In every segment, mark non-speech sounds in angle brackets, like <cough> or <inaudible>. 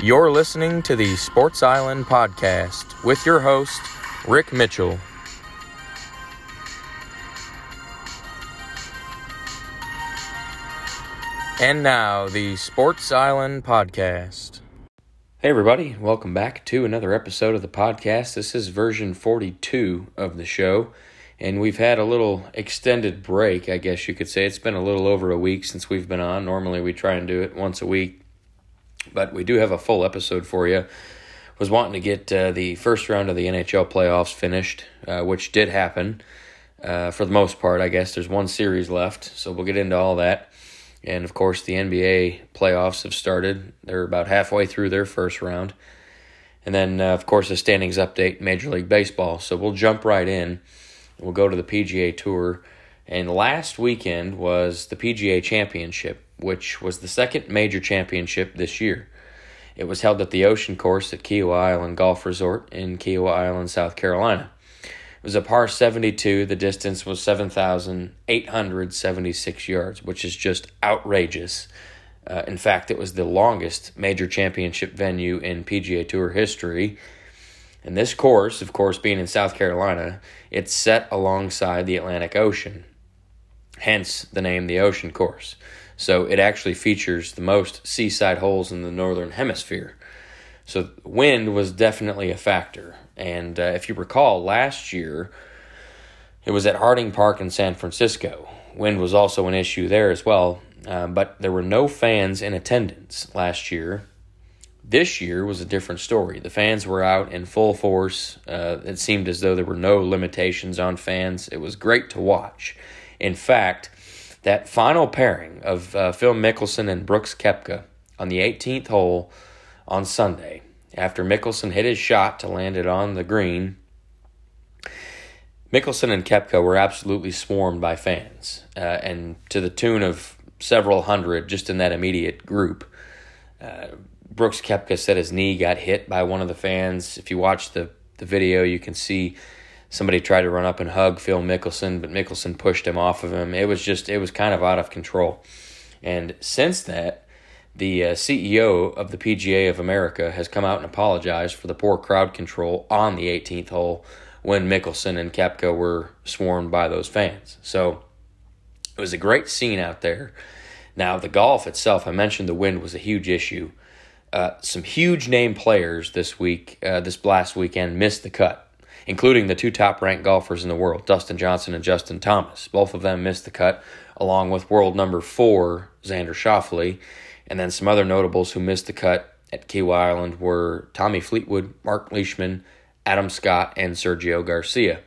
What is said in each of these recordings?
You're listening to the Sports Island podcast with your host, Rick Mitchell. And now, the Sports Island podcast. Hey, everybody, welcome back to another episode of the podcast. This is version 42 of the show, and we've had a little extended break, I guess you could say. It's been a little over a week since we've been on. Normally, we try and do it once a week, but we do have a full episode for you. Was wanting to get uh, the first round of the NHL playoffs finished, uh, which did happen uh, for the most part. I guess there's one series left, so we'll get into all that. And of course, the NBA playoffs have started. They're about halfway through their first round. And then, uh, of course, a standings update, Major League Baseball. So we'll jump right in. We'll go to the PGA Tour. And last weekend was the PGA Championship, which was the second major championship this year. It was held at the Ocean Course at Kiawah Island Golf Resort in Kiawah Island, South Carolina. It was a par 72. The distance was 7,876 yards, which is just outrageous. Uh, in fact, it was the longest major championship venue in PGA Tour history. And this course, of course, being in South Carolina, it's set alongside the Atlantic Ocean, hence the name the Ocean Course. So it actually features the most seaside holes in the Northern Hemisphere. So wind was definitely a factor. And uh, if you recall, last year it was at Harding Park in San Francisco. Wind was also an issue there as well, uh, but there were no fans in attendance last year. This year was a different story. The fans were out in full force. Uh, it seemed as though there were no limitations on fans. It was great to watch. In fact, that final pairing of uh, Phil Mickelson and Brooks Koepka on the 18th hole on Sunday after Mickelson hit his shot to land it on the green. Mickelson and Koepka were absolutely swarmed by fans, uh, and to the tune of several hundred just in that immediate group. Uh, Brooks Koepka said his knee got hit by one of the fans. If you watch the, the video, you can see somebody tried to run up and hug Phil Mickelson, but Mickelson pushed him off of him. It was just, it was kind of out of control. And since that, the uh, CEO of the PGA of America has come out and apologized for the poor crowd control on the 18th hole when Mickelson and Koepka were swarmed by those fans. So it was a great scene out there. Now, the golf itself, I mentioned the wind was a huge issue. Uh, some huge name players this week, uh, this last weekend, missed the cut, including the two top ranked golfers in the world, Dustin Johnson and Justin Thomas. Both of them missed the cut, along with world number four, Xander Schauffele and then some other notables who missed the cut at Kiawah Island were Tommy Fleetwood, Mark Leishman, Adam Scott, and Sergio Garcia.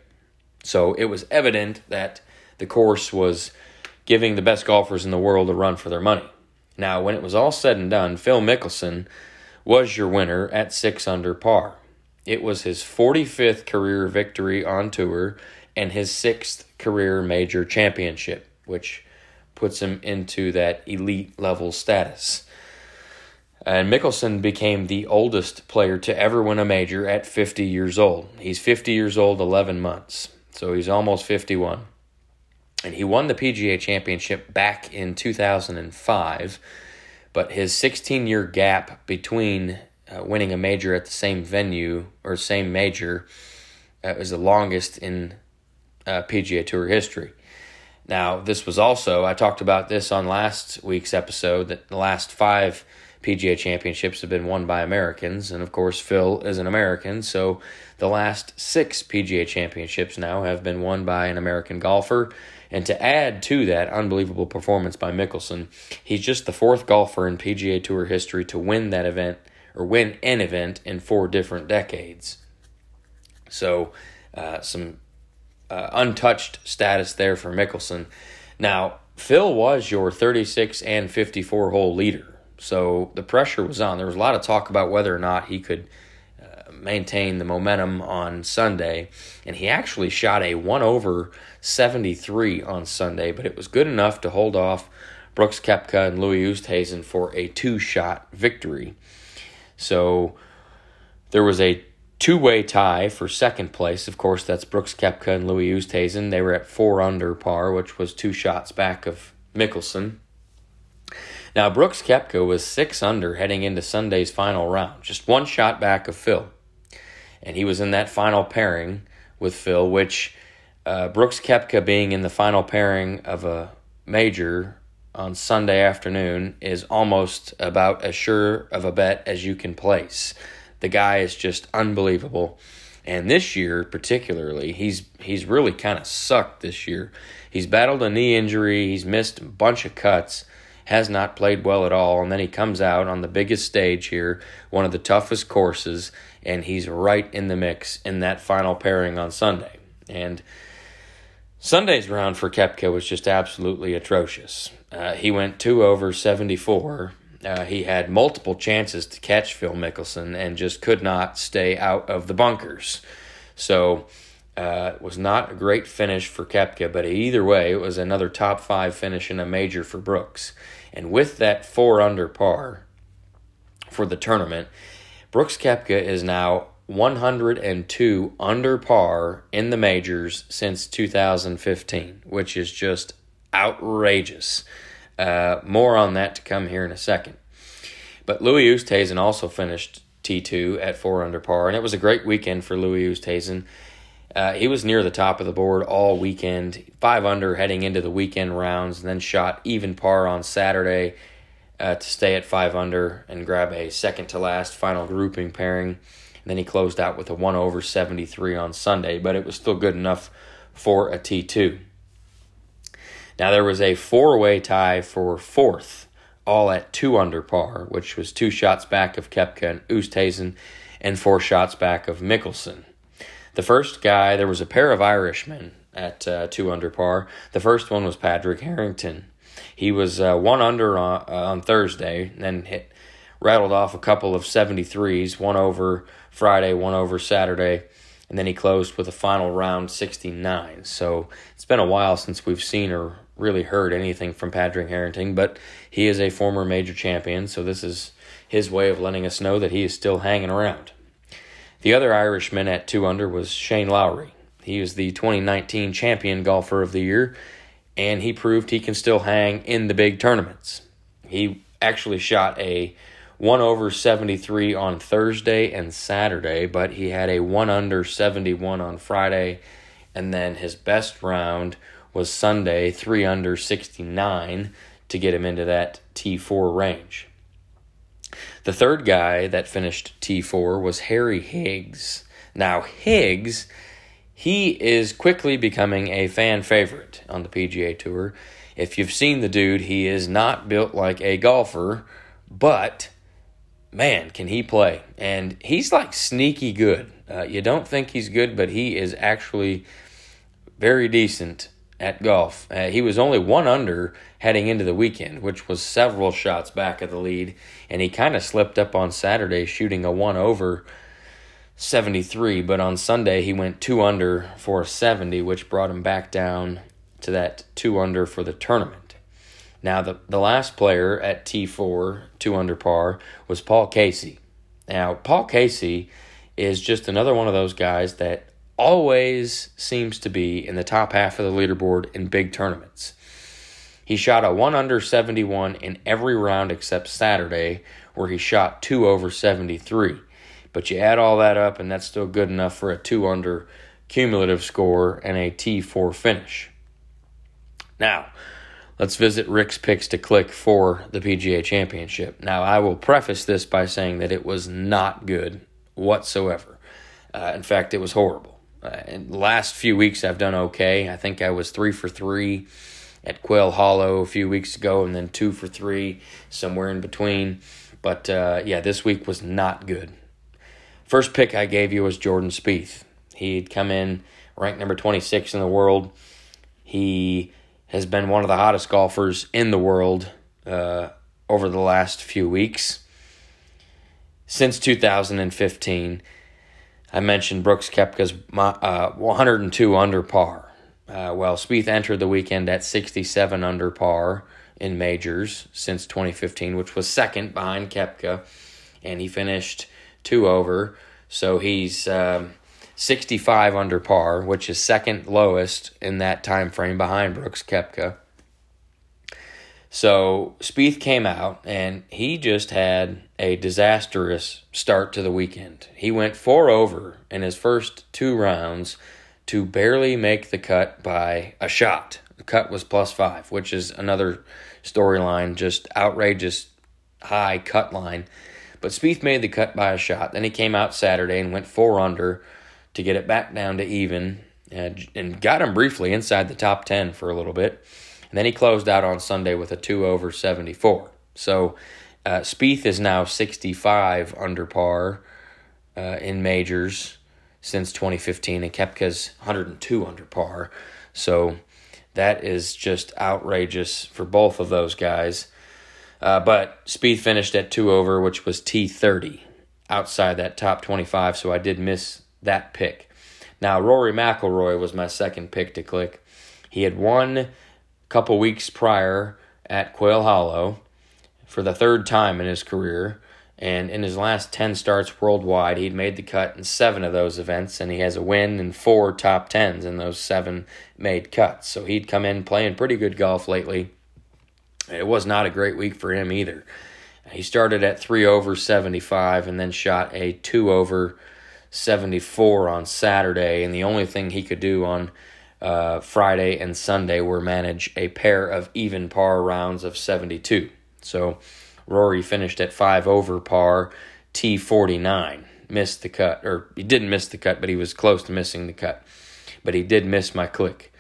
So it was evident that the course was giving the best golfers in the world a run for their money. Now, when it was all said and done, Phil Mickelson was your winner at 6 under par. It was his 45th career victory on tour and his sixth career major championship, which puts him into that elite level status. And Mickelson became the oldest player to ever win a major at 50 years old. He's 50 years old, 11 months. So he's almost 51. And he won the PGA Championship back in 2005, but his 16 year gap between uh, winning a major at the same venue or same major uh, is the longest in uh, PGA Tour history. Now, this was also, I talked about this on last week's episode, that the last five PGA championships have been won by Americans. And of course, Phil is an American. So the last six PGA championships now have been won by an American golfer. And to add to that unbelievable performance by Mickelson, he's just the fourth golfer in PGA Tour history to win that event or win an event in four different decades. So, uh, some uh, untouched status there for Mickelson. Now, Phil was your 36 and 54 hole leader. So the pressure was on. There was a lot of talk about whether or not he could uh, maintain the momentum on Sunday. And he actually shot a 1 over 73 on Sunday, but it was good enough to hold off Brooks Koepka and Louis Oosthuizen for a two shot victory. So there was a two way tie for second place. Of course, that's Brooks Koepka and Louis Oosthuizen. They were at four under par, which was two shots back of Mickelson. Now, Brooks Koepka was six under heading into Sunday's final round, just one shot back of Phil. And he was in that final pairing with Phil, which uh, Brooks Koepka being in the final pairing of a major on Sunday afternoon is almost about as sure of a bet as you can place. The guy is just unbelievable. And this year, particularly, he's he's really kind of sucked this year. He's battled a knee injury. He's missed a bunch of cuts. Has not played well at all. And then he comes out on the biggest stage here, one of the toughest courses, and he's right in the mix in that final pairing on Sunday. And Sunday's round for Koepka was just absolutely atrocious. Uh, he went two over 74. Uh, he had multiple chances to catch Phil Mickelson and just could not stay out of the bunkers. So uh, it was not a great finish for Koepka, but either way, it was another top five finish in a major for Brooks. And with that four under par for the tournament, Brooks Koepka is now 102 under par in the majors since 2015, which is just outrageous. Uh, more on that to come here in a second. But Louis Oosthuizen also finished T2 at 4 under par, and it was a great weekend for Louis Oosthuizen. Uh, he was near the top of the board all weekend, 5 under heading into the weekend rounds, and then shot even par on Saturday uh, to stay at 5 under and grab a second to last final grouping pairing. And then he closed out with a 1 over 73 on Sunday, but it was still good enough for a T2. Now there was a four way tie for fourth, all at 2 under par, which was two shots back of Koepka and Oosthuizen and four shots back of Mickelson. The first guy, there was a pair of Irishmen at uh, 2 under par. The first one was Patrick Harrington. He was uh, 1 under on, uh, on Thursday, then hit rattled off a couple of 73s, one over Friday, one over Saturday, and then he closed with a final round 69. So it's been a while since we've seen or really heard anything from Padraig Harrington, but he is a former major champion, so this is his way of letting us know that he is still hanging around. The other Irishman at 2 under was Shane Lowry. He was the 2019 champion golfer of the year, and he proved he can still hang in the big tournaments. He actually shot a 1 over 73 on Thursday and Saturday, but he had a 1 under 71 on Friday, and then his best round was Sunday, 3 under 69 to get him into that T4 range. The third guy that finished T4 was Harry Higgs. Now, Higgs, he is quickly becoming a fan favorite on the PGA Tour. If you've seen the dude, he is not built like a golfer, but man, can he play? And he's like sneaky good. Uh, you don't think he's good, but he is actually very decent at golf. Uh, he was only one under heading into the weekend, which was several shots back of the lead, and he kind of slipped up on Saturday shooting a one over 73, but on Sunday he went two under for a 70, which brought him back down to that two under for the tournament. Now, the, the last player at T4, two under par, was Paul Casey. Now, Paul Casey is just another one of those guys that always seems to be in the top half of the leaderboard in big tournaments. He shot a 1 under 71 in every round except Saturday, where he shot 2 over 73. But you add all that up, and that's still good enough for a 2 under cumulative score and a T4 finish. Now, Let's visit Rick's picks to click for the PGA Championship. Now, I will preface this by saying that it was not good whatsoever. Uh, in fact, it was horrible. Uh, last few weeks, I've done okay. I think I was three for three at Quail Hollow a few weeks ago, and then two for three somewhere in between. But uh, yeah, this week was not good. First pick I gave you was Jordan Spieth. He'd come in ranked number 26 in the world. He has been one of the hottest golfers in the world uh, over the last few weeks. Since 2015, I mentioned Brooks Koepka's uh, 102 under par. Uh, well, Spieth entered the weekend at 67 under par in majors since 2015, which was second behind Koepka, and he finished two over. So he's um, 65 under par, which is second lowest in that time frame behind Brooks Koepka. So Spieth came out and he just had a disastrous start to the weekend. He went four over in his first two rounds to barely make the cut by a shot. The cut was plus five, which is another storyline, just outrageous high cut line. But Spieth made the cut by a shot. Then he came out Saturday and went four under to get it back down to even uh, and, and got him briefly inside the top 10 for a little bit. And then he closed out on Sunday with a 2 over 74. So uh, Spieth is now 65 under par uh, in majors since 2015, and Koepka's 102 under par. So that is just outrageous for both of those guys. Uh, but Spieth finished at 2 over, which was T30 outside that top 25, so I did miss that pick. Now, Rory McIlroy was my second pick to click. He had won couple weeks prior at Quail Hollow for the third time in his career. And in his last 10 starts worldwide, he'd made the cut in seven of those events, and he has a win in four top tens in those seven made cuts. So he'd come in playing pretty good golf lately. It was not a great week for him either. He started at 3 over 75 and then shot a 2 over 74 on Saturday. And the only thing he could do on uh, Friday and Sunday were manage a pair of even par rounds of 72. So Rory finished at 5 over par, T49. Missed the cut, or he didn't miss the cut, but he was close to missing the cut. But he did miss my click.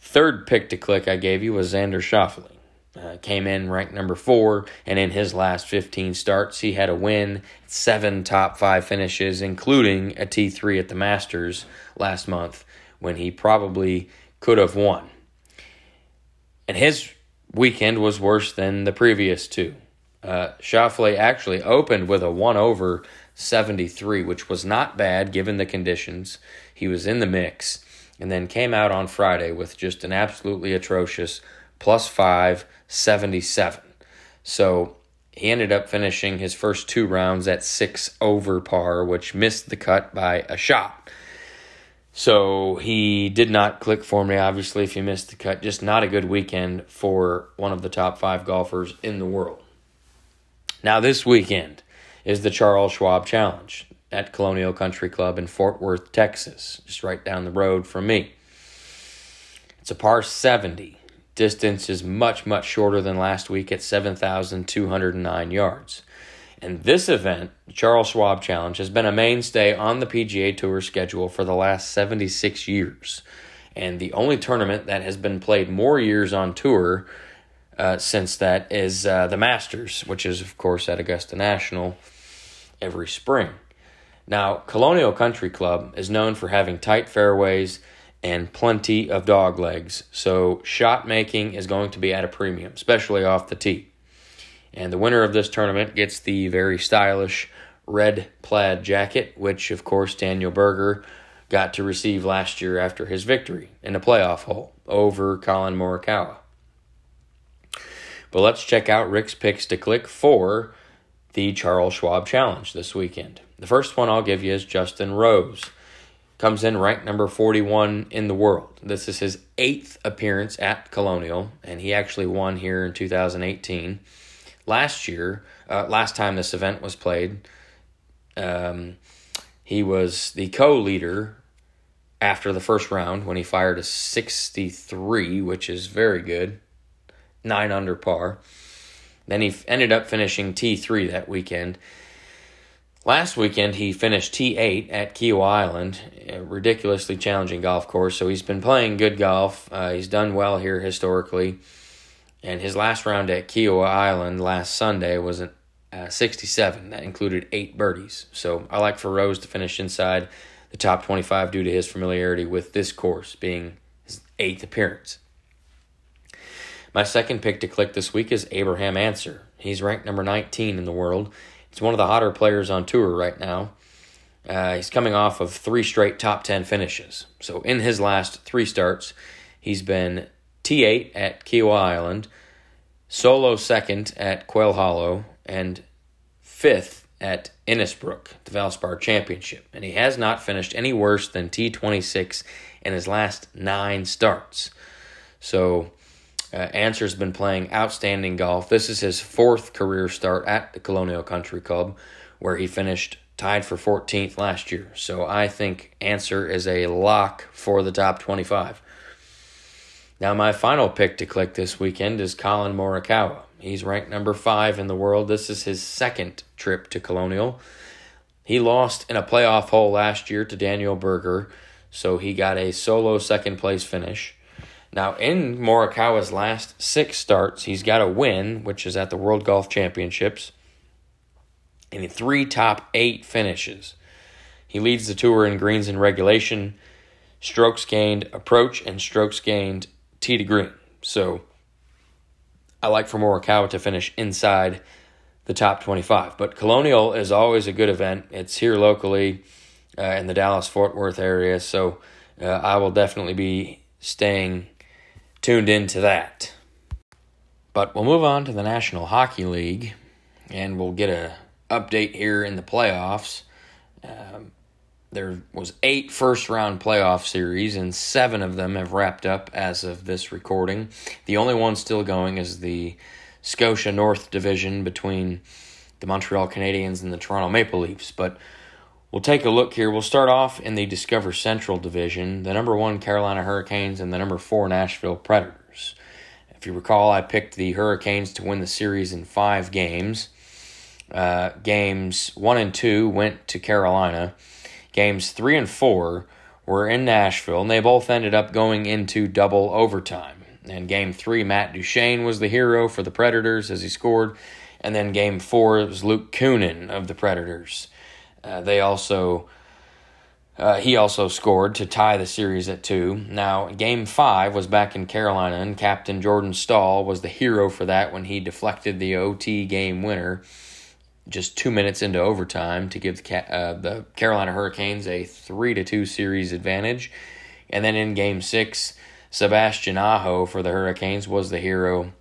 Third pick to click I gave you was Xander Schauffele. Uh, came in ranked number four, and in his last 15 starts, he had a win, seven top five finishes, including a T3 at the Masters last month when he probably could have won. And his weekend was worse than the previous two. Uh, Schauffele actually opened with a 1 over 73, which was not bad given the conditions. He was in the mix, and then came out on Friday with just an absolutely atrocious plus 5 77. So he ended up finishing his first two rounds at 6 over par, which missed the cut by a shot. So he did not click for me, obviously, if you missed the cut. Just not a good weekend for one of the top five golfers in the world. Now, this weekend is the Charles Schwab Challenge at Colonial Country Club in Fort Worth, Texas, just right down the road from me. It's a par 70. Distance is much, much shorter than last week at 7,209 yards. And this event, the Charles Schwab Challenge, has been a mainstay on the PGA Tour schedule for the last 76 years. And the only tournament that has been played more years on tour uh, since that is uh, the Masters, which is, of course, at Augusta National every spring. Now, Colonial Country Club is known for having tight fairways and plenty of dog legs, so shot making is going to be at a premium, especially off the tee. And the winner of this tournament gets the very stylish red plaid jacket, which, of course, Daniel Berger got to receive last year after his victory in a playoff hole over Collin Morikawa. But let's check out Rick's picks to click for the Charles Schwab Challenge this weekend. The first one I'll give you is Justin Rose. Comes in ranked number 41 in the world. This is his eighth appearance at Colonial, and he actually won here in 2018 last year, uh, last time this event was played, um, he was the co leader after the first round when he fired a 63, which is very good, nine under par. Then he ended up finishing T3 that weekend. Last weekend, he finished T8 at Kiawah Island, a ridiculously challenging golf course. So he's been playing good golf. Uh, he's done well here historically. And his last round at Kiawah Island last Sunday was a uh, 67. That included eight birdies. So I like for Rose to finish inside the top 25 due to his familiarity with this course being his eighth appearance. My second pick to click this week is Abraham Ancer. He's ranked number 19 in the world. He's one of the hotter players on tour right now. Uh, he's coming off of three straight top 10 finishes. So in his last three starts, he's been T8 at Kiawah Island, solo second at Quail Hollow, and fifth at Innisbrook, the Valspar Championship. And he has not finished any worse than T26 in his last nine starts. So uh, Ancer's been playing outstanding golf. This is his fourth career start at the Colonial Country Club, where he finished tied for 14th last year. So I think Ancer is a lock for the top 25. Now, my final pick to click this weekend is Collin Morikawa. He's ranked number five in the world. This is his second trip to Colonial. He lost in a playoff hole last year to Daniel Berger, so he got a solo second place finish. Now, in Morikawa's last six starts, he's got a win, which is at the World Golf Championships, and three top eight finishes. He leads the tour in greens and regulation, strokes gained approach, and strokes gained tee to green. So I like for Morikawa to finish inside the top 25. But Colonial is always a good event. It's here locally uh, in the Dallas Fort Worth area. So uh, I will definitely be staying tuned into that. But we'll move on to the National Hockey League, and we'll get a update here in the playoffs. Um, there was eight first round playoff series, and seven of them have wrapped up as of this recording. The only one still going is the Scotia North Division between the Montreal Canadiens and the Toronto Maple Leafs. But we'll take a look here. We'll start off in the Discover Central Division, the number one Carolina Hurricanes and the number four Nashville Predators. If you recall, I picked the Hurricanes to win the series in five games. Uh, games one and two went to Carolina. Games three and four were in Nashville, and they both ended up going into double overtime. In game three, Matt Duchene was the hero for the Predators as he scored. And then game four, it was Luke Kunin of the Predators. Uh, they also. Uh, he also scored to tie the series at two. Now, game five was back in Carolina, and Captain Jordan Staal was the hero for that when he deflected the OT game winner just two minutes into overtime to give the, uh, the Carolina Hurricanes a three to two series advantage. And then in Game Six, Sebastian Aho for the Hurricanes was the hero.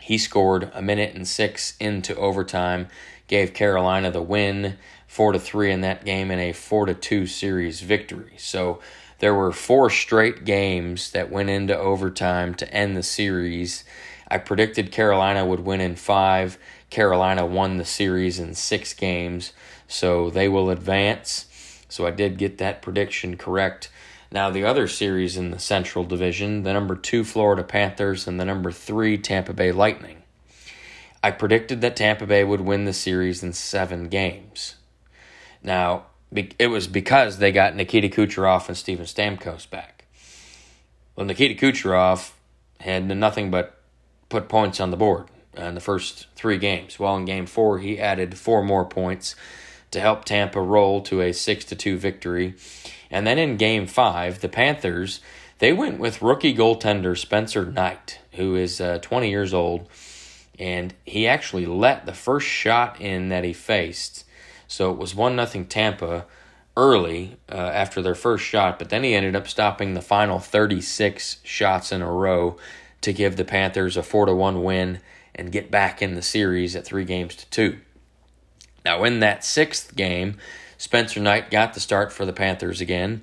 He scored a minute and six into overtime, gave Carolina the win, four to three in that game, and a four to two series victory. So there were four straight games that went into overtime to end the series. I predicted Carolina would win in five. Carolina won the series in six games, so they will advance. So I did get that prediction correct. Now, the other series in the Central Division, the number two Florida Panthers and the number three Tampa Bay Lightning. I predicted that Tampa Bay would win the series in seven games. Now, it was because they got Nikita Kucherov and Steven Stamkos back. Well, Nikita Kucherov had nothing but put points on the board in the first three games. Well, in game four, he added four more points to help Tampa roll to a 6 to 2 victory. And then in game five, the Panthers, they went with rookie goaltender Spencer Knight, who is uh, 20 years old. And he actually let the first shot in that he faced. So it was 1 nothing Tampa early uh, after their first shot, but then he ended up stopping the final 36 shots in a row to give the Panthers a 4 to 1 win and get back in the series at 3 games to 2. Now, in that sixth game, Spencer Knight got the start for the Panthers again,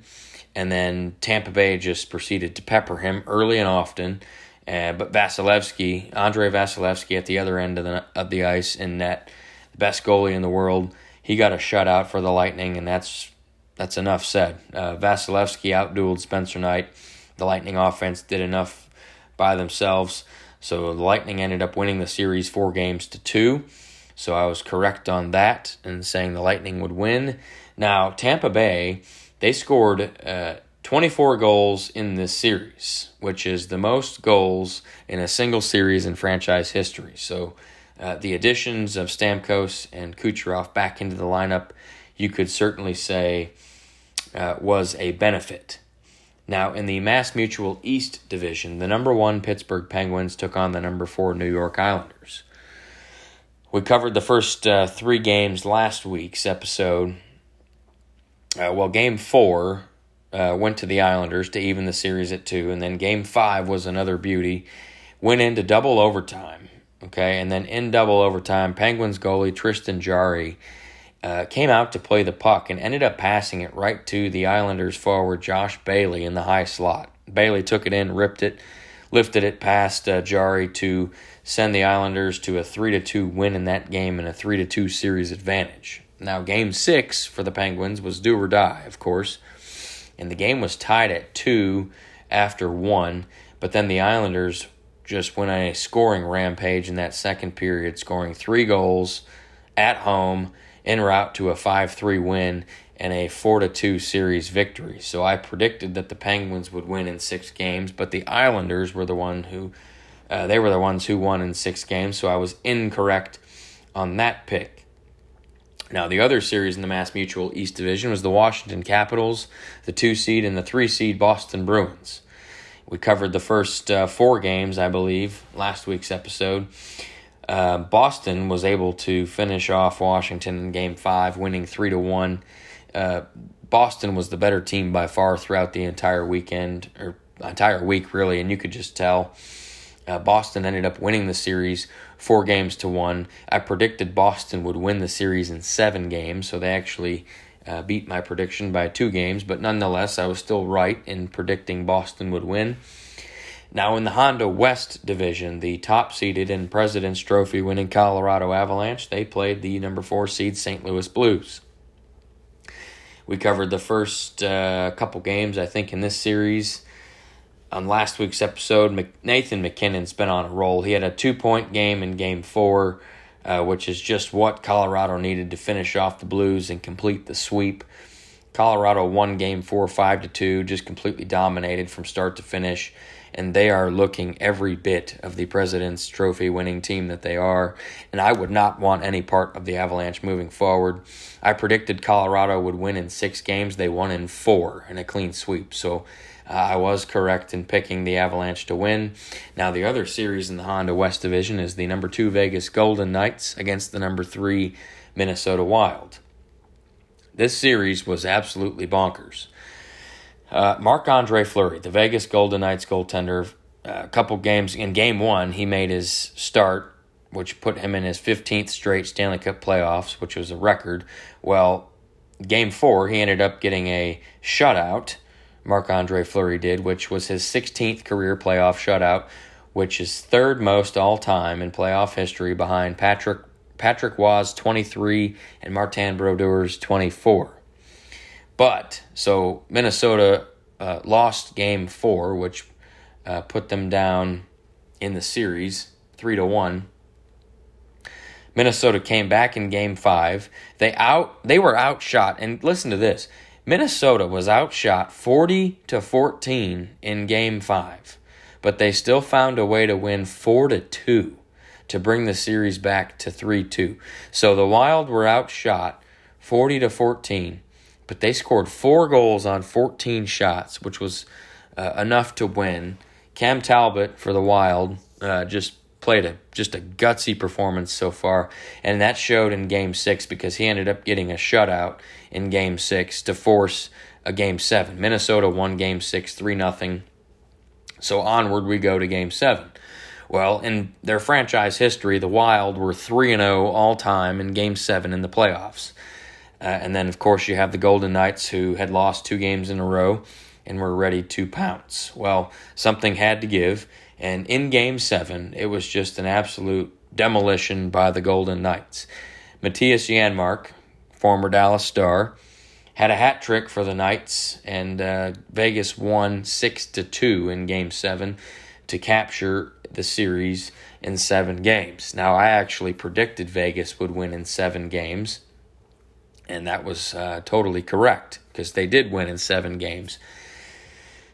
and then Tampa Bay just proceeded to pepper him early and often. Uh, but Vasilevskiy, Andrei Vasilevskiy, at the other end of the of the ice in net, the best goalie in the world, he got a shutout for the Lightning, and that's that's enough said. Uh, Vasilevskiy outdueled Spencer Knight. The Lightning offense did enough by themselves, so the Lightning ended up winning the series four games to two. So I was correct on that and saying the Lightning would win. Now, Tampa Bay, they scored uh, 24 goals in this series, which is the most goals in a single series in franchise history. So uh, the additions of Stamkos and Kucherov back into the lineup, you could certainly say uh, was a benefit. Now, in the Mass Mutual East Division, the number one Pittsburgh Penguins took on the number four New York Islanders. We covered the first uh, three games last week's episode. Uh, well, game four uh, went to the Islanders to even the series at two, and then game five was another beauty. Went into double overtime, okay, and then in double overtime, Penguins goalie Tristan Jarry uh, came out to play the puck and ended up passing it right to the Islanders forward Josh Bailey in the high slot. Bailey took it in, ripped it, lifted it past uh, Jarry to send the Islanders to a three to two win in that game and a three to two series advantage. Now, game six for the Penguins was do or die, of course, and the game was tied at two after one, but then the Islanders just went on a scoring rampage in that second period, scoring three goals at home en route to a 5 3 win and a 4 2 series victory. So I predicted that the Penguins would win in six games, but the Islanders were the one who. Uh, they were the ones who won in six games, so I was incorrect on that pick. Now, the other series in the Mass Mutual East Division was the Washington Capitals, the two seed, and the three seed Boston Bruins. We covered the first uh, four games, I believe, last week's episode. Uh, Boston was able to finish off Washington in Game Five, winning three to one. Uh, Boston was the better team by far throughout the entire weekend or entire week, really, and you could just tell. Uh, Boston ended up winning the series four games to one. I predicted Boston would win the series in seven games, so they actually uh, beat my prediction by two games. But nonetheless, I was still right in predicting Boston would win. Now, in the Honda West division, the top seeded and President's Trophy winning Colorado Avalanche, they played the number four seed St. Louis Blues. We covered the first uh, couple games, I think, in this series. On last week's episode, Nathan MacKinnon's been on a roll. He had a two point game in game four, uh, which is just what Colorado needed to finish off the Blues and complete the sweep. Colorado won game four, five to two, just completely dominated from start to finish and they are looking every bit of the President's Trophy winning team that they are. And I would not want any part of the Avalanche moving forward. I predicted Colorado would win in six games. They won in four in a clean sweep. So uh, I was correct in picking the Avalanche to win. Now, the other series in the Honda West Division is the number two Vegas Golden Knights against the number three Minnesota Wild. This series was absolutely bonkers. Uh, Marc Andre Fleury, the Vegas Golden Knights goaltender, uh, a couple games in game one, he made his start, which put him in his 15th straight Stanley Cup playoffs, which was a record. Well, game four, he ended up getting a shutout. Marc Andre Fleury did, which was his 16th career playoff shutout, which is third most all time in playoff history behind Patrick Patrick Roy's 23 and Martin Brodeur's 24. But so Minnesota uh, lost game four, which uh, put them down in the series three to one. Minnesota came back in game five. They out they were outshot, and listen to this. Minnesota was outshot 40 to 14 in game 5, but they still found a way to win 4 to 2 to bring the series back to 3-2. So the Wild were outshot 40 to 14 but they scored four goals on 14 shots, which was uh, enough to win. Cam Talbot for the Wild uh, just played a just a gutsy performance so far, and that showed in Game Six because he ended up getting a shutout in Game Six to force a Game Seven. Minnesota won Game Six three nothing. So onward we go to Game Seven. Well, in their franchise history, the Wild were 3 0 all time in Game 7 in the playoffs. Uh, and then, of course, you have the Golden Knights who had lost two games in a row and were ready to pounce. Well, something had to give. And in game seven, it was just an absolute demolition by the Golden Knights. Mattias Janmark, former Dallas Star, had a hat trick for the Knights, and uh, Vegas won 6 to 2 in game seven to capture the series in seven games. Now, I actually predicted Vegas would win in seven games and that was uh, totally correct because they did win in seven games.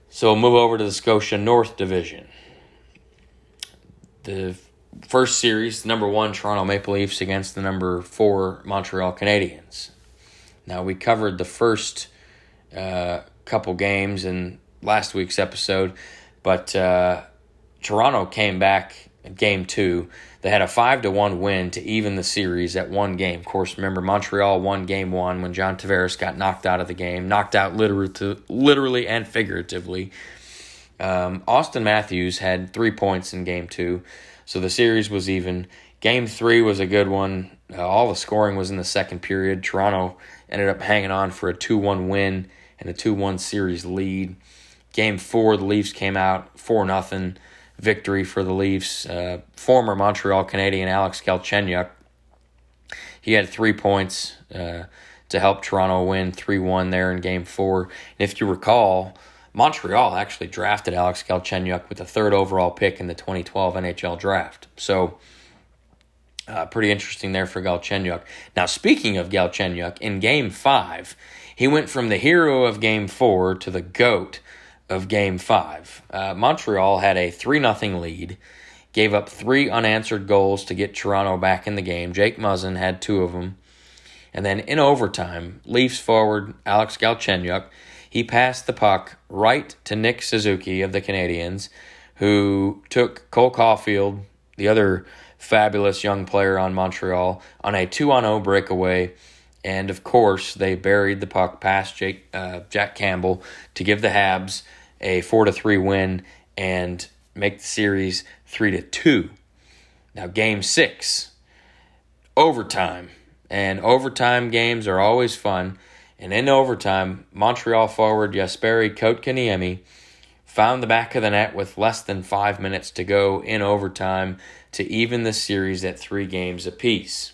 So we'll move over to the Scotia North Division. The first series, number one Toronto Maple Leafs against the number four Montreal Canadiens. Now we covered the first uh, couple games in last week's episode, but uh, Toronto came back game two. They had a five to one win to even the series at one game. Of course, remember Montreal won game one when John Tavares got knocked out of the game, knocked out literally, literally and figuratively. Um, Auston Matthews had three points in game two, so the series was even. Game three was a good one. Uh, all the scoring was in the second period. Toronto ended up hanging on for a 2 1 win and a 2 1 series lead. Game four, the Leafs came out 4 0 victory for the Leafs. Uh, former Montreal Canadien Alex Galchenyuk, he had three points uh, to help Toronto win 3 1 there in game four. And if you recall, Montreal actually drafted Alex Galchenyuk with the third overall pick in the 2012 NHL draft. So, uh, pretty interesting there for Galchenyuk. Now, speaking of Galchenyuk, in Game Five, he went from the hero of Game Four to the goat of Game Five. Uh, Montreal had a three 0 lead, gave up three unanswered goals to get Toronto back in the game. Jake Muzzin had two of them, and then in overtime, Leafs forward Alex Galchenyuk he passed the puck right to Nick Suzuki of the Canadiens, who took Cole Caufield, the other fabulous young player on Montreal, on a 2 on 0 breakaway. And of course, they buried the puck past Jake, uh, Jack Campbell to give the Habs a 4 to 3 win and make the series 3 to 2. Now, game six, overtime. And overtime games are always fun. And in overtime, Montreal forward Jesperi Kotkaniemi found the back of the net with less than five minutes to go in overtime to even the series at three games apiece.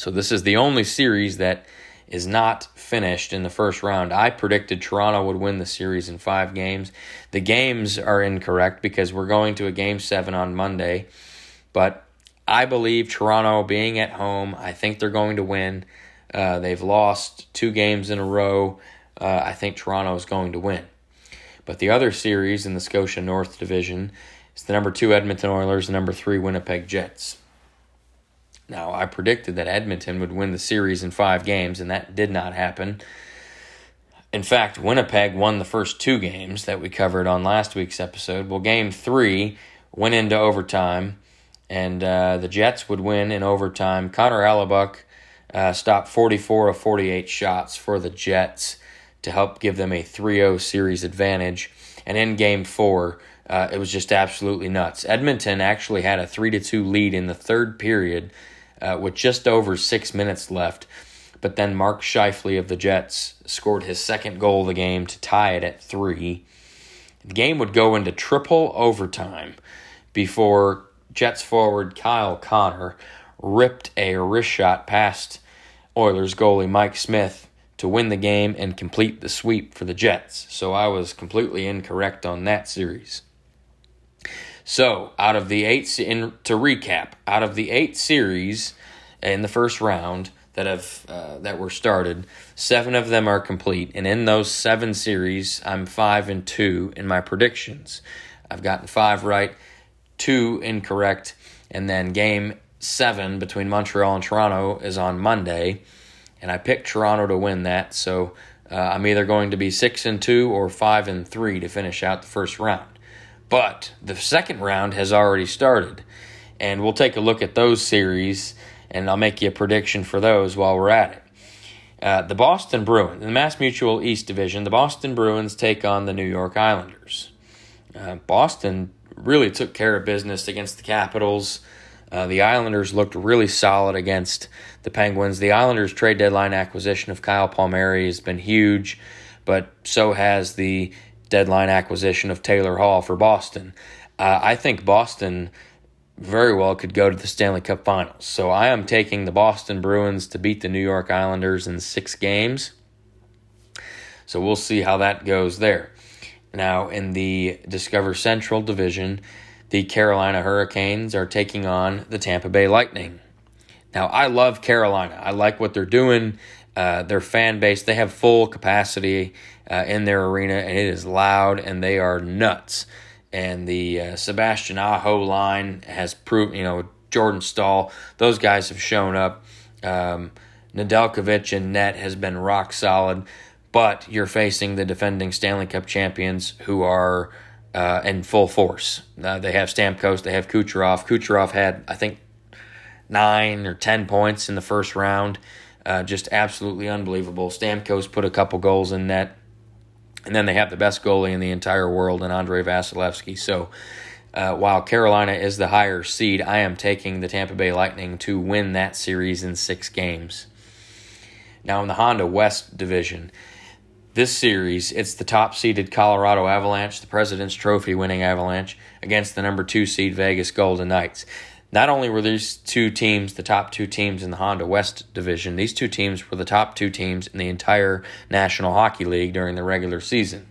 So this is the only series that is not finished in the first round. I predicted Toronto would win the series in five games. The games are incorrect because we're going to a game seven on Monday. But I believe Toronto being at home, I think they're going to win. Uh, they've lost two games in a row. Uh, I think Toronto is going to win. But the other series in the Scotia North Division is the number two Edmonton Oilers and number three Winnipeg Jets. Now, I predicted that Edmonton would win the series in five games, and that did not happen. In fact, Winnipeg won the first two games that we covered on last week's episode. Well, game three went into overtime, and uh, the Jets would win in overtime. Connor Hellebuyck uh, stopped 44 of 48 shots for the Jets to help give them a 3 0 series advantage. And in game four, uh, it was just absolutely nuts. Edmonton actually had a 3 to 2 lead in the third period uh, with just over six minutes left. But then Mark Scheifele of the Jets scored his second goal of the game to tie it at three. The game would go into triple overtime before Jets forward Kyle Connor ripped a wrist shot past Oilers goalie Mike Smith to win the game and complete the sweep for the Jets. So I was completely incorrect on that series. So, out of the eight, in, to recap, out of the eight series in the first round that have uh, that were started, seven of them are complete, and in those seven series, I'm five and two in my predictions. I've gotten five right, two incorrect, and then game seven between Montreal and Toronto is on Monday, and I picked Toronto to win that. So uh, I'm either going to be six and two or five and three to finish out the first round. But the second round has already started, and we'll take a look at those series, and I'll make you a prediction for those while we're at it. Uh, the Boston Bruins, in the Mass Mutual East Division, the Boston Bruins take on the New York Islanders. Uh, Boston really took care of business against the Capitals. Uh, the Islanders looked really solid against the Penguins. The Islanders' trade deadline acquisition of Kyle Palmieri has been huge, but so has the deadline acquisition of Taylor Hall for Boston. Uh, I think Boston very well could go to the Stanley Cup Finals. So I am taking the Boston Bruins to beat the New York Islanders in six games. So we'll see how that goes there. Now, in the Discover Central Division, the Carolina Hurricanes are taking on the Tampa Bay Lightning. Now, I love Carolina. I like what they're doing. Uh, their fan base, they have full capacity uh, in their arena, and it is loud, and they are nuts. And the uh, Sebastian Aho line has proved, you know, Jordan Staal, those guys have shown up. Um, Nedeljkovic and net has been rock solid, but you're facing the defending Stanley Cup champions who are uh, in full force. Uh, they have Stamkos, they have Kucherov. Kucherov had, I think, nine or ten points in the first round. Uh, just absolutely unbelievable. Stamkos put a couple goals in net. And then they have the best goalie in the entire world in Andrei Vasilevskiy. So uh, while Carolina is the higher seed, I am taking the Tampa Bay Lightning to win that series in six games. Now, in the Honda West division, this series, it's the top seeded Colorado Avalanche, the President's Trophy winning Avalanche, against the number two seed Vegas Golden Knights. Not only were these two teams the top two teams in the Honda West division, these two teams were the top two teams in the entire National Hockey League during the regular season.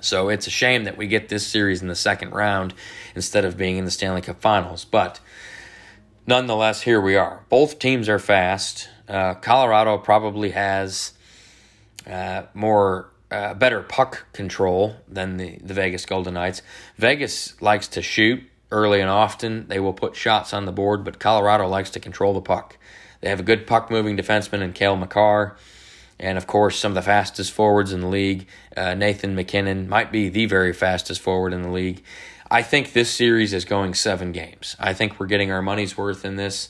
So it's a shame that we get this series in the second round instead of being in the Stanley Cup Finals. But nonetheless, here we are. Both teams are fast. Uh, Colorado probably has uh, more uh, better puck control than the, the Vegas Golden Knights. Vegas likes to shoot early and often. They will put shots on the board, but Colorado likes to control the puck. They have a good puck moving defenseman in Cale Makar. And of course, some of the fastest forwards in the league. Uh, Nathan MacKinnon might be the very fastest forward in the league. I think this series is going seven games. I think we're getting our money's worth in this.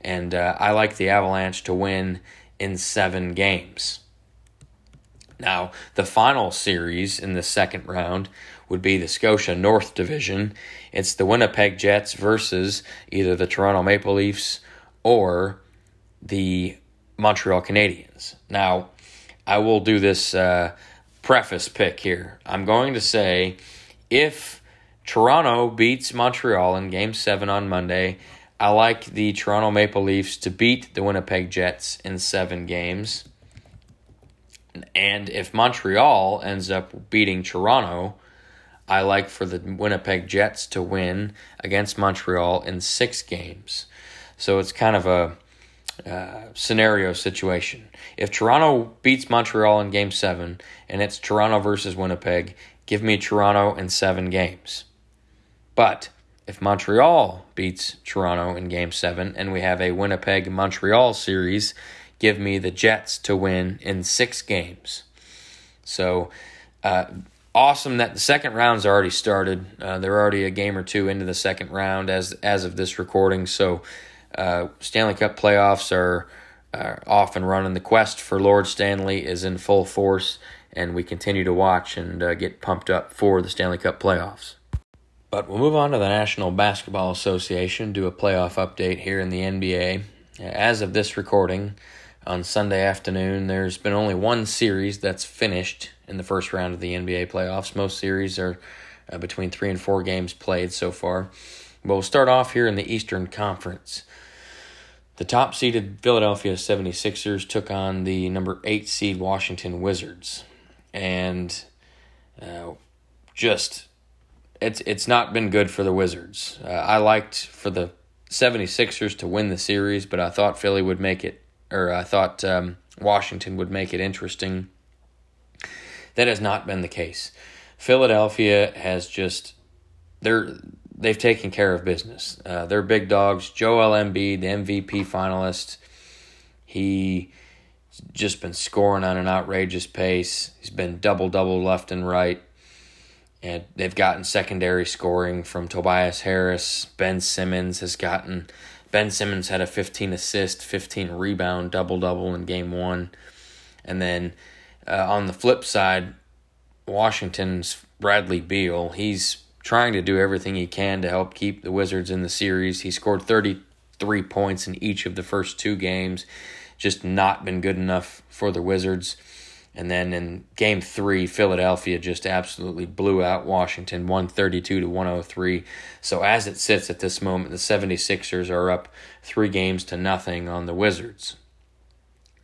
And uh, I like the Avalanche to win in seven games. Now, the final series in the second round would be the Scotia North Division. It's the Winnipeg Jets versus either the Toronto Maple Leafs or the Montreal Canadiens. Now, I will do this uh, preface pick here. I'm going to say if Toronto beats Montreal in Game 7 on Monday, I like the Toronto Maple Leafs to beat the Winnipeg Jets in seven games. And if Montreal ends up beating Toronto, I like for the Winnipeg Jets to win against Montreal in six games. So it's kind of a uh, scenario situation. If Toronto beats Montreal in game seven and it's Toronto versus Winnipeg, give me Toronto in seven games. But if Montreal beats Toronto in game seven and we have a Winnipeg Montreal series, give me the Jets to win in six games. So, uh, awesome that the second round's already started. Uh, they're already a game or two into the second round as as of this recording. So, uh, Stanley Cup playoffs are, are off and running. The quest for Lord Stanley is in full force, and we continue to watch and uh, get pumped up for the Stanley Cup playoffs. But we'll move on to the National Basketball Association, do a playoff update here in the NBA. As of this recording, on Sunday afternoon. There's been only one series that's finished in the first round of the NBA playoffs. Most series are uh, between three and four games played so far. But we'll start off here in the Eastern Conference. The top seeded Philadelphia 76ers took on the number eight seed Washington Wizards. And uh, just, it's, it's not been good for the Wizards. Uh, I liked for the 76ers to win the series, but I thought Philly would make it or I thought um, Washington would make it interesting. That has not been the case. Philadelphia has just they're they've taken care of business. Uh, they're big dogs. Joel Embiid, the MVP finalist, he just been scoring on an outrageous pace. He's been double double left and right. And they've gotten secondary scoring from Tobias Harris. Ben Simmons has gotten Ben Simmons had a 15 assist, 15 rebound double double in game one. And then uh, on the flip side, Washington's Bradley Beal, he's trying to do everything he can to help keep the Wizards in the series. He scored 33 points in each of the first two games, just not been good enough for the Wizards. And then in game three, Philadelphia just absolutely blew out Washington 132 to 103. So as it sits at this moment, the 76ers are up three games to nothing on the Wizards.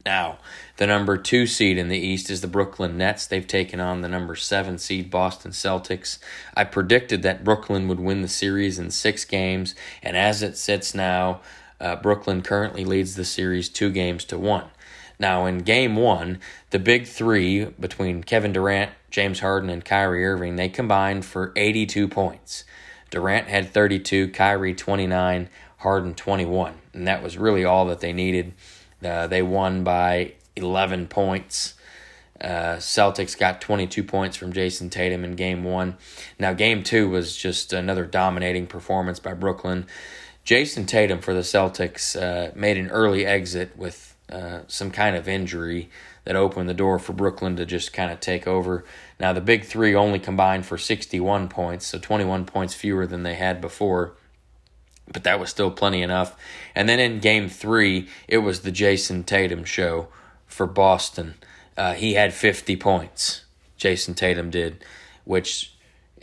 Now, the number two seed in the East is the Brooklyn Nets. They've taken on the number seven seed Boston Celtics. I predicted that Brooklyn would win the series in six games, and as it sits now, uh, Brooklyn currently leads the series two games to one. Now, in game one, the big three between Kevin Durant, James Harden, and Kyrie Irving, they combined for 82 points. Durant had 32, Kyrie 29, Harden 21. And that was really all that they needed. Uh, they won by 11 points. Uh, Celtics got 22 points from Jayson Tatum in game one. Now, game two was just another dominating performance by Brooklyn. Jayson Tatum for the Celtics uh, made an early exit with uh, some kind of injury that opened the door for Brooklyn to just kind of take over. Now, the big three only combined for 61 points, so 21 points fewer than they had before but that was still plenty enough. And then in game three, it was the Jayson Tatum show for Boston. Uh, he had 50 points, Jayson Tatum did, which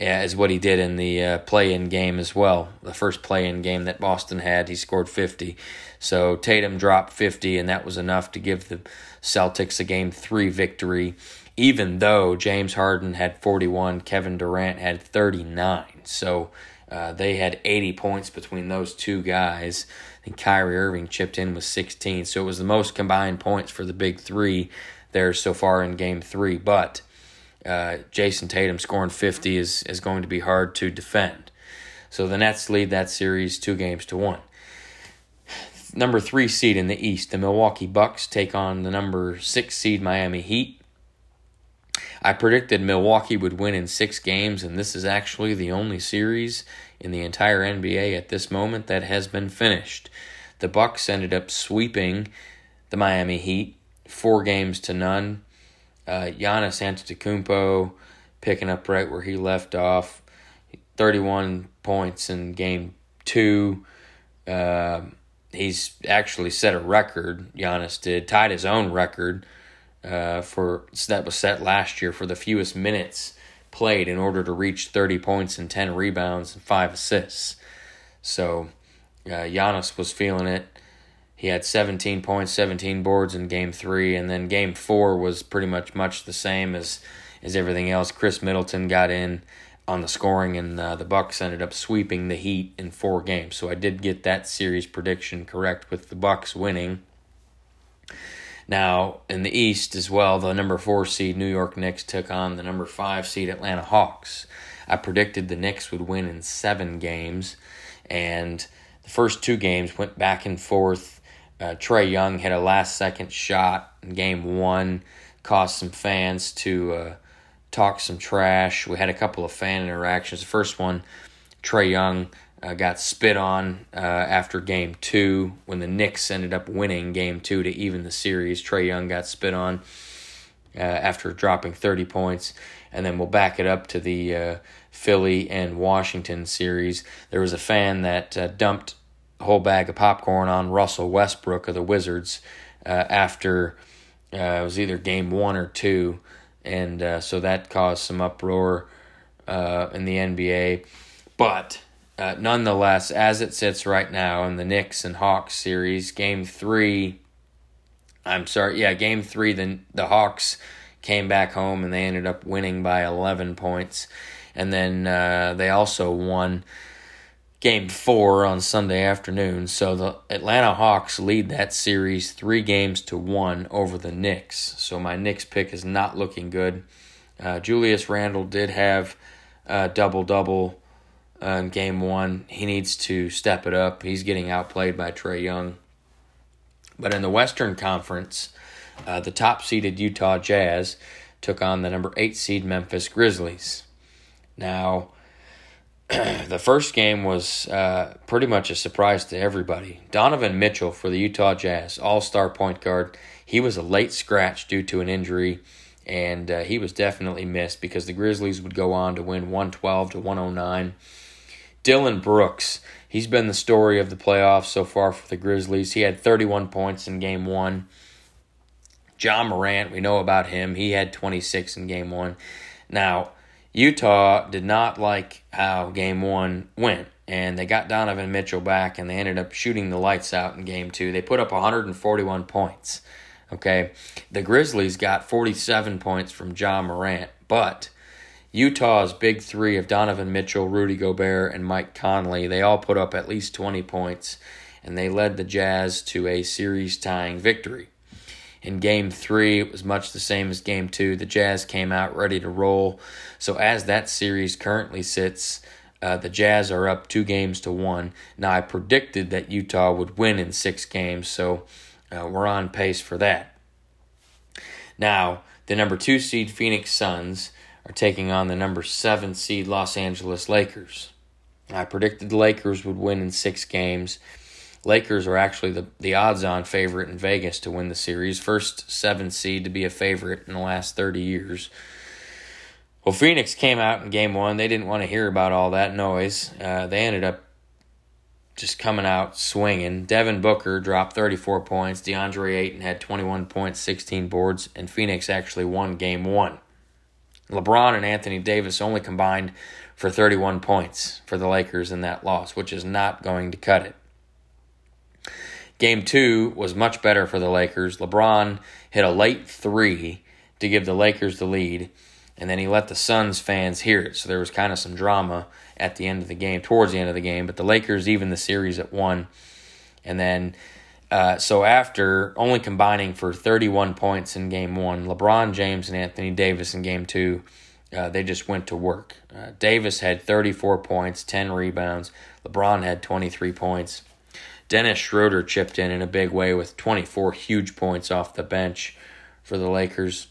is what he did in the uh, play in game as well. The first play in game that Boston had, he scored 50. So Tatum dropped 50, and that was enough to give the Celtics a game three victory, even though James Harden had 41, Kevin Durant had 39. So uh, they had 80 points between those two guys. And Kyrie Irving chipped in with 16. So it was the most combined points for the big three there so far in game three. But uh, Jayson Tatum scoring 50 is, is going to be hard to defend. So the Nets lead that series two games to one. Number three seed in the East, the Milwaukee Bucks take on the number six seed Miami Heat. I predicted Milwaukee would win in six games, and this is actually the only series in the entire NBA at this moment that has been finished. The Bucks ended up sweeping the Miami Heat four games to none. Uh, Giannis Antetokounmpo picking up right where he left off, 31 points in game two. Uh, he's actually set a record. Giannis did tied his own record uh, for that was set last year for the fewest minutes played in order to reach 30 points and 10 rebounds and 5 assists. So uh, Giannis was feeling it. He had 17 points, 17 boards in game three, and then game four was pretty much much the same as as everything else. Khris Middleton got in on the scoring, and uh, the Bucks ended up sweeping the Heat in four games. So I did get that series prediction correct with the Bucks winning. Now, in the East as well, the number four seed New York Knicks took on the number five seed Atlanta Hawks. I predicted the Knicks would win in seven games, and the first two games went back and forth. Uh, Trae Young had a last second shot in game one, caused some fans to uh, talk some trash. We had a couple of fan interactions. The first one, Trae Young uh, got spit on uh, after game two when the Knicks ended up winning game two to even the series. Trae Young got spit on uh, after dropping 30 points. And then we'll back it up to the uh, Philly and Washington series. There was a fan that uh, dumped a whole bag of popcorn on Russell Westbrook of the Wizards uh, after it was either game one or two. And so that caused some uproar in the NBA. But uh, nonetheless, as it sits right now in the Knicks and Hawks series, game three, I'm sorry, yeah, game three, the, the Hawks came back home and they ended up winning by 11 points. And then uh, they also won game four on Sunday afternoon. So the Atlanta Hawks lead that series three games to one over the Knicks. So my Knicks pick is not looking good. Uh, Julius Randle did have a double double uh, in game one. He needs to step it up. He's getting outplayed by Trae Young. But in the Western Conference, uh, the top seeded Utah Jazz took on the number eight seed Memphis Grizzlies. Now, <clears throat> the first game was uh, pretty much a surprise to everybody. Donovan Mitchell for the Utah Jazz, all star point guard. He was a late scratch due to an injury, and uh, he was definitely missed because the Grizzlies would go on to win 112 to 109. Dillon Brooks, he's been the story of the playoffs so far for the Grizzlies. He had 31 points in game one. Ja Morant, we know about him. He had 26 in game one. Now, Utah did not like how game one went, and they got Donovan Mitchell back, and they ended up shooting the lights out in game two. They put up 141 points. Okay, the Grizzlies got 47 points from Ja Morant, but Utah's big three of Donovan Mitchell, Rudy Gobert, and Mike Conley, they all put up at least 20 points, and they led the Jazz to a series tying victory. In game three, it was much the same as game two. The Jazz came out ready to roll. So, as that series currently sits, uh, the Jazz are up two games to one. Now, I predicted that Utah would win in six games, so uh, we're on pace for that. Now, the number two seed Phoenix Suns are taking on the number seven seed Los Angeles Lakers. I predicted the Lakers would win in six games. Lakers are actually the, the odds on favorite in Vegas to win the series. First seven seed to be a favorite in the last 30 years. Well, Phoenix came out in game one. They didn't want to hear about all that noise. Uh, they ended up just coming out swinging. Devin Booker dropped 34 points. DeAndre Ayton had 21 points, 16 boards, and Phoenix actually won game one. LeBron and Anthony Davis only combined for 31 points for the Lakers in that loss, which is not going to cut it. Game two was much better for the Lakers. LeBron hit a late three to give the Lakers the lead, and then he let the Suns fans hear it. So there was kind of some drama at the end of the game, towards the end of the game. But the Lakers even the series at one, and then uh, so after only combining for 31 points in game one, LeBron James and Anthony Davis in game two, uh, they just went to work. Uh, Davis had 34 points, 10 rebounds. LeBron had 23 points. Dennis Schroeder chipped in in a big way with 24 huge points off the bench for the Lakers.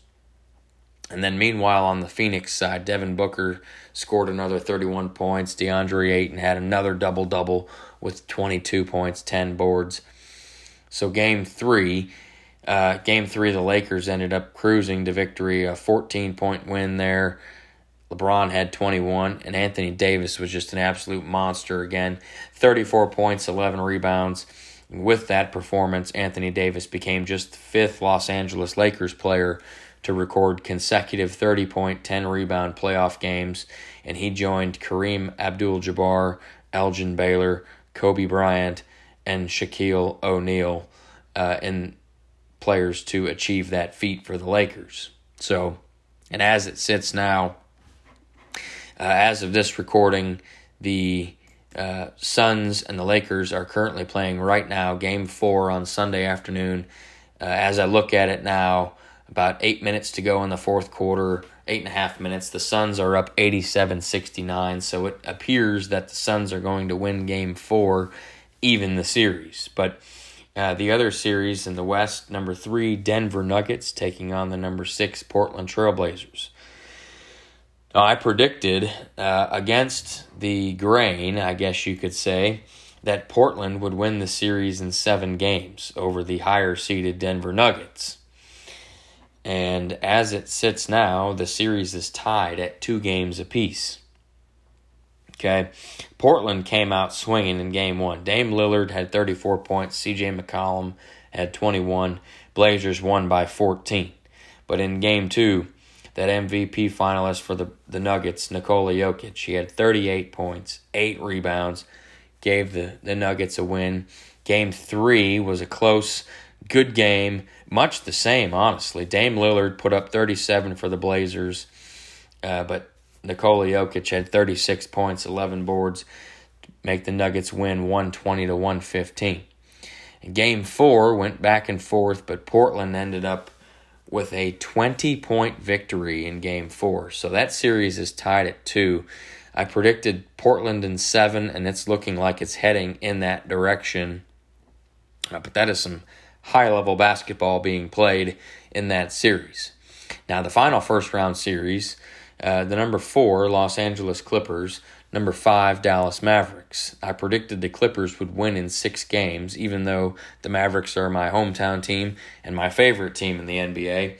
And then meanwhile on the Phoenix side, Devin Booker scored another 31 points. DeAndre Ayton had another double double with 22 points, 10 boards. So game three, uh, game three, the Lakers ended up cruising to victory, a 14 point win there. LeBron had 21, and Anthony Davis was just an absolute monster again. 34 points, 11 rebounds. with that performance, Anthony Davis became just the fifth Los Angeles Lakers player to record consecutive 30 point, 10 rebound playoff games, and he joined Kareem Abdul Jabbar, Elgin Baylor, Kobe Bryant, and Shaquille O'Neal uh, in players to achieve that feat for the Lakers. So, and as it sits now, uh, as of this recording, the uh, Suns and the Lakers are currently playing right now, game four on Sunday afternoon. Uh, as I look at it now, about eight minutes to go in the fourth quarter, eight and a half minutes. The Suns are up 87 69, so it appears that the Suns are going to win game four, even the series. But uh, the other series in the West, number three, Denver Nuggets taking on the number six, Portland Trailblazers. Now, I predicted uh, against the grain, I guess you could say, that Portland would win the series in seven games over the higher seeded Denver Nuggets. And as it sits now, the series is tied at two games apiece. Okay. Portland came out swinging in game one. Dame Lillard had 34 points. CJ McCollum had 21. Blazers won by 14. But in game two, that MVP finalist for the, the Nuggets, Nikola Jokic, he had 38 points, 8 rebounds, gave the, the Nuggets a win. Game three was a close, good game much the same, honestly. Dame Lillard put up 37 for the Blazers, uh, but Nikola Jokic had 36 points, 11 boards, make the Nuggets win 120 to 115. And game four went back and forth, but Portland ended up with a 20 point victory in game four. So that series is tied at two. I predicted Portland in seven, and it's looking like it's heading in that direction. Uh, but that is some high level basketball being played in that series. Now, the final first round series, uh, the number four, Los Angeles Clippers, number five, Dallas Mavericks. I predicted the Clippers would win in six games, even though the Mavericks are my hometown team and my favorite team in the NBA.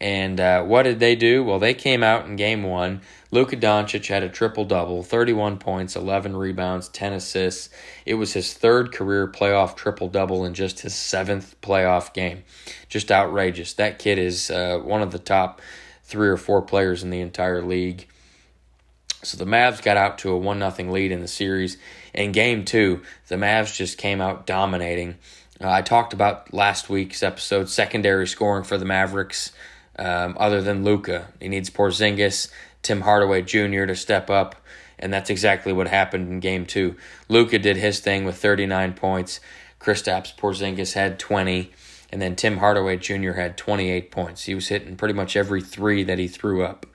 And uh, what did they do? Well, they came out in game one. Luka Doncic had a triple double 31 points, 11 rebounds, 10 assists. It was his third career playoff triple double in just his seventh playoff game. Just outrageous. That kid is uh, one of the top three or four players in the entire league. So the Mavs got out to a 1 0 lead in the series. In game two, the Mavs just came out dominating. Uh, I talked about last week's episode, secondary scoring for the Mavericks um, other than Luka, He needs Porzingis, Tim Hardaway Jr. to step up, and that's exactly what happened in Game Two. Luka did his thing with 39 points. Kristaps Porzingis had 20, and then Tim Hardaway Jr. had 28 points. He was hitting pretty much every three that he threw up.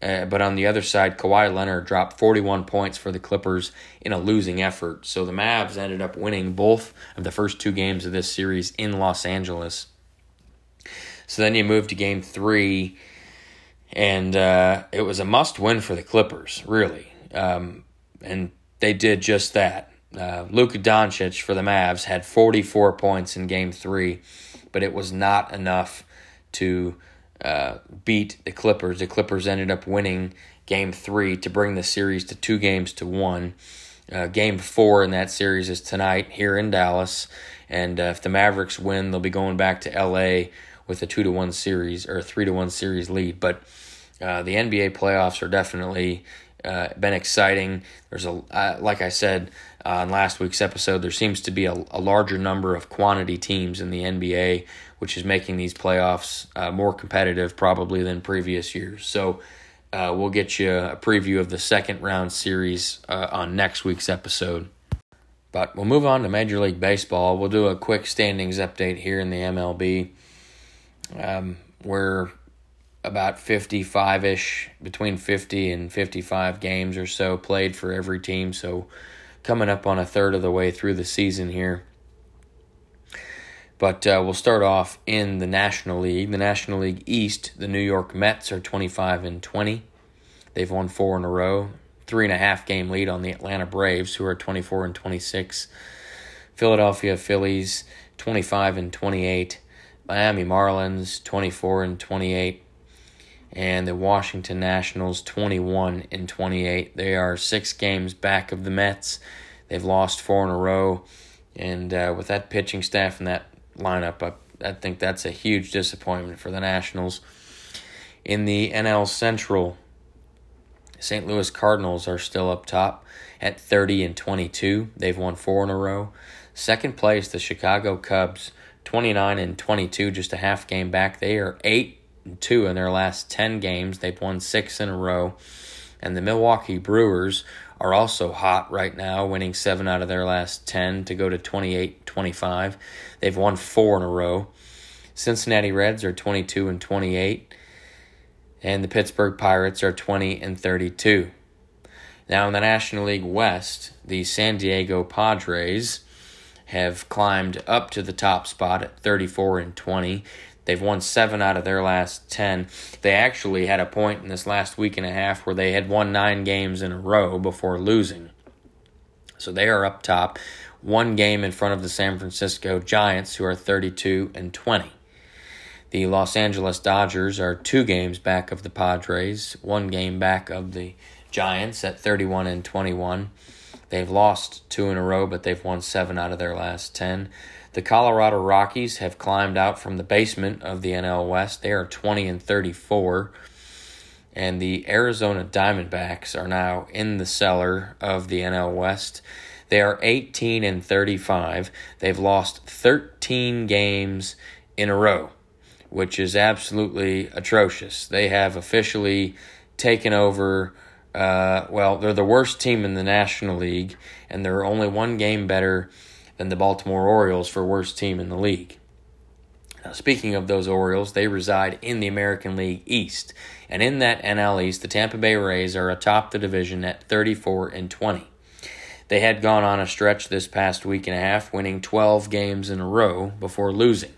Uh, but on the other side, Kawhi Leonard dropped 41 points for the Clippers in a losing effort. So the Mavs ended up winning both of the first two games of this series in Los Angeles. So then you move to game three, and uh, it was a must win for the Clippers, really. Um, and they did just that. Uh, Luka Doncic for the Mavs had 44 points in game three, but it was not enough to uh, beat the Clippers. The Clippers ended up winning game three to bring the series to two games to one. Uh, game four in that series is tonight here in Dallas, and uh, if the Mavericks win, they'll be going back to LA with a two to one series or a three to one series lead. But uh, the NBA playoffs are definitely uh, been exciting. There's a uh, like I said uh, in last week's episode, there seems to be a, a, larger number of quantity teams in the NBA, which is making these playoffs uh, more competitive probably than previous years. So. Uh, we'll get you a preview of the second round series uh, on next week's episode. But we'll move on to Major League Baseball. We'll do a quick standings update here in the MLB. Um, we're about 55 ish, between 50 and 55 games or so played for every team. So coming up on a third of the way through the season here. But uh, we'll start off in the National League. The National League East, the New York Mets are 25 and 20. They've won four in a row, three and a half game lead on the Atlanta Braves, who are 24 and 26. Philadelphia Phillies, 25 and 28. Miami Marlins, 24 and 28 and the Washington Nationals 21 and 28. They are six games back of the Mets. They've lost four in a row, and uh, with that pitching staff and that lineup, I, I think that's a huge disappointment for the Nationals. In the NL Central, St. Louis Cardinals are still up top at 30 and 22. They've won four in a row. Second place, the Chicago Cubs, 29 and 22, just a half game back. They are eight two in their last 10 games. They've won six in a row. And the Milwaukee Brewers are also hot right now, winning seven out of their last 10 to go to 28 25. They've won four in a row. Cincinnati Reds are 22 and 28. And the Pittsburgh Pirates are 20 and 32. Now in the National League West, the San Diego Padres have climbed up to the top spot at 34 and 20. They've won seven out of their last 10. They actually had a point in this last week and a half where they had won nine games in a row before losing. So they are up top, one game in front of the San Francisco Giants, who are 32 and 20. The Los Angeles Dodgers are two games back of the Padres, one game back of the Giants at 31 and 21. They've lost two in a row, but they've won seven out of their last 10. The Colorado Rockies have climbed out from the basement of the NL West. They are 20 and 34. And the Arizona Diamondbacks are now in the cellar of the NL West. They are 18 and 35. They've lost 13 games in a row, which is absolutely atrocious. They have officially taken over. Uh, well, they're the worst team in the National League, and they're only one game better than the Baltimore Orioles for worst team in the league. Now, speaking of those Orioles, they reside in the American League East, and in that NL East, the Tampa Bay Rays are atop the division at 34 and 20. They had gone on a stretch this past week and a half, winning 12 games in a row before losing.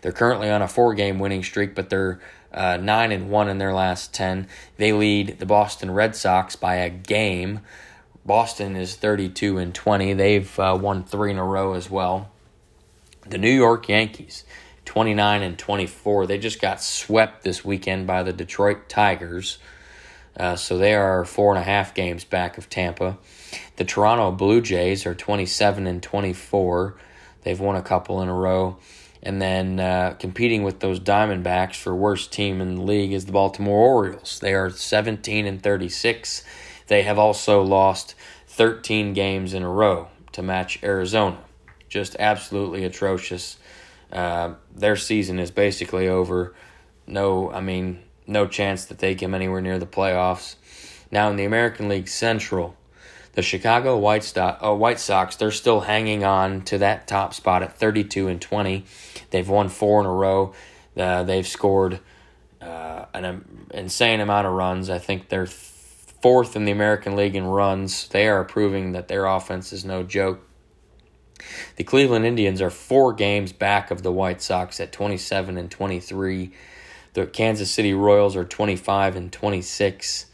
They're currently on a four-game winning streak, but they're uh, nine and one in their last 10. They lead the Boston Red Sox by a game Boston is 32 and 20. They've uh, won three in a row as well. The New York Yankees, 29 and 24. They just got swept this weekend by the Detroit Tigers. Uh, so they are four and a half games back of Tampa. The Toronto Blue Jays are 27 and 24. They've won a couple in a row. And then uh, competing with those Diamondbacks for worst team in the league is the Baltimore Orioles. They are 17 and 36. They have also lost 13 games in a row to match Arizona. Just absolutely atrocious. Uh, their season is basically over. No, I mean, no chance that they come anywhere near the playoffs. Now in the American League Central, the Chicago White, Sto- oh, White Sox, they're still hanging on to that top spot at 32 and 20. They've won four in a row. Uh, they've scored uh, an insane amount of runs. I think they're fourth in the American League in runs. They are proving that their offense is no joke. The Cleveland Indians are four games back of the White Sox at 27 and 23. The Kansas City Royals are 25 and 26.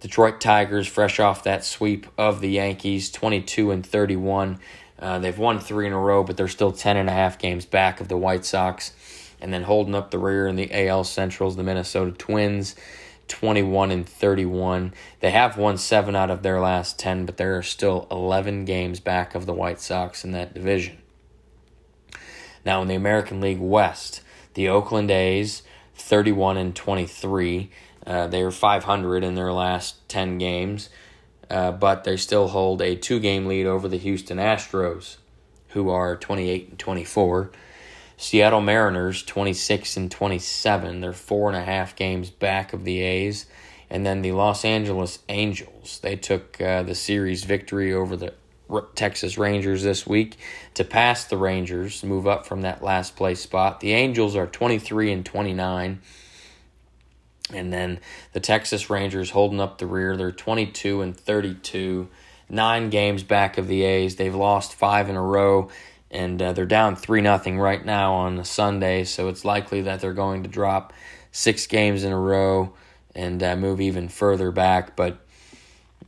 Detroit Tigers, fresh off that sweep of the Yankees, 22 and 31. Uh, they've won three in a row, but they're still 10 and a half games back of the White Sox. And then holding up the rear in the AL Centrals, the Minnesota Twins, 21 and 31. They have won seven out of their last 10, but there are still 11 games back of the White Sox in that division. Now, in the American League West, the Oakland A's, 31 and 23. Uh, they are 500 in their last 10 games, uh, but they still hold a two game lead over the Houston Astros, who are 28 and 24. Seattle Mariners 26 and 27. They're four and a half games back of the A's. And then the Los Angeles Angels. They took uh, the series victory over the Texas Rangers this week to pass the Rangers, move up from that last place spot. The Angels are 23 and 29. And then the Texas Rangers holding up the rear. They're 22 and 32, nine games back of the A's. They've lost five in a row and uh, they're down three nothing right now on Sunday, so it's likely that they're going to drop six games in a row and uh, move even further back. But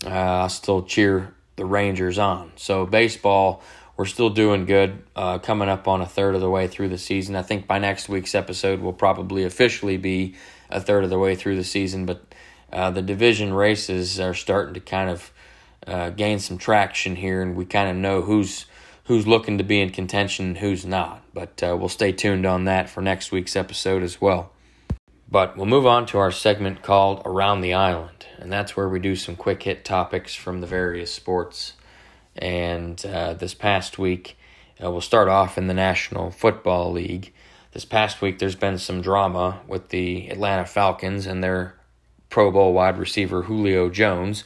uh, I'll still cheer the Rangers on. So baseball, we're still doing good. Uh, coming up on a third of the way through the season. I think by next week's episode, we'll probably officially be a third of the way through the season. But uh, the division races are starting to kind of uh, gain some traction here, and we kind of know who's who's looking to be in contention and who's not. But uh, we'll stay tuned on that for next week's episode as well. But we'll move on to our segment called Around the Island, and that's where we do some quick hit topics from the various sports. And uh, this past week, uh, we'll start off in the National Football League. This past week, there's been some drama with the Atlanta Falcons and their Pro Bowl wide receiver Julio Jones.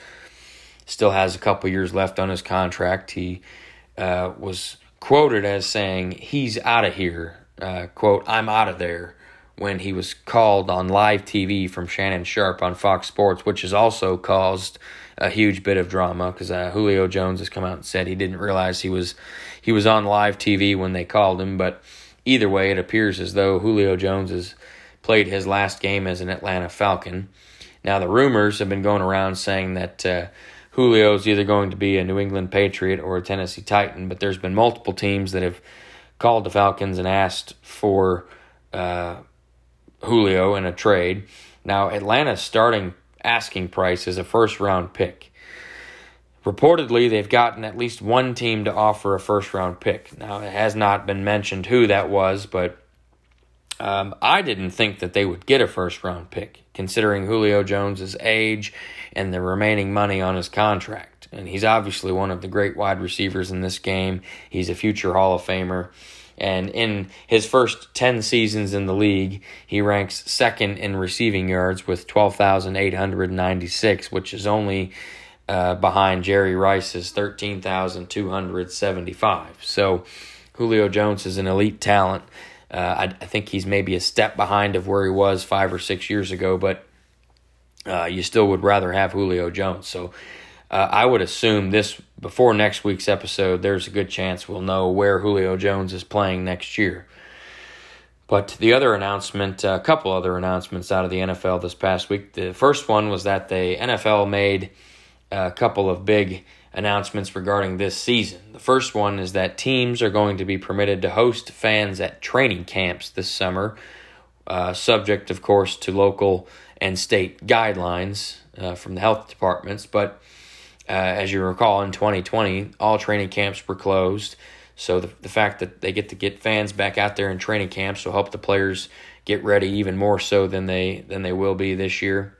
Still has a couple years left on his contract. He uh, was quoted as saying, He's out of here. Uh, quote, I'm out of there. When he was called on live TV from Shannon Sharpe on Fox Sports, which has also caused a huge bit of drama because uh, Julio Jones has come out and said he didn't realize he was he was on live TV when they called him. But either way, it appears as though Julio Jones has played his last game as an Atlanta Falcon. Now the rumors have been going around saying that uh, Julio is either going to be a New England Patriot or a Tennessee Titan, but there's been multiple teams that have called the Falcons and asked for uh, Julio in a trade. Now, Atlanta's starting asking price is a first round pick. Reportedly, they've gotten at least one team to offer a first round pick. Now, it has not been mentioned who that was, but um, I didn't think that they would get a first round pick, considering Julio Jones's age and the remaining money on his contract. And he's obviously one of the great wide receivers in this game. He's a future Hall of Famer. And in his first 10 seasons in the league, he ranks second in receiving yards with 12,896, which is only uh, behind Jerry Rice's 13,275. So Julio Jones is an elite talent. Uh, I, I, think he's maybe a step behind of where he was five or six years ago, but uh, you still would rather have Julio Jones. So uh, I would assume this before next week's episode, there's a good chance we'll know where Julio Jones is playing next year. But the other announcement, a couple other announcements out of the NFL this past week. The first one was that the NFL made a couple of big announcements regarding this season. The first one is that teams are going to be permitted to host fans at training camps this summer, uh, subject, of course, to local and state guidelines uh, from the health departments. But uh, as you recall, in 2020, all training camps were closed. So the, the fact that they get to get fans back out there in training camps will help the players get ready even more so than they than they will be this year.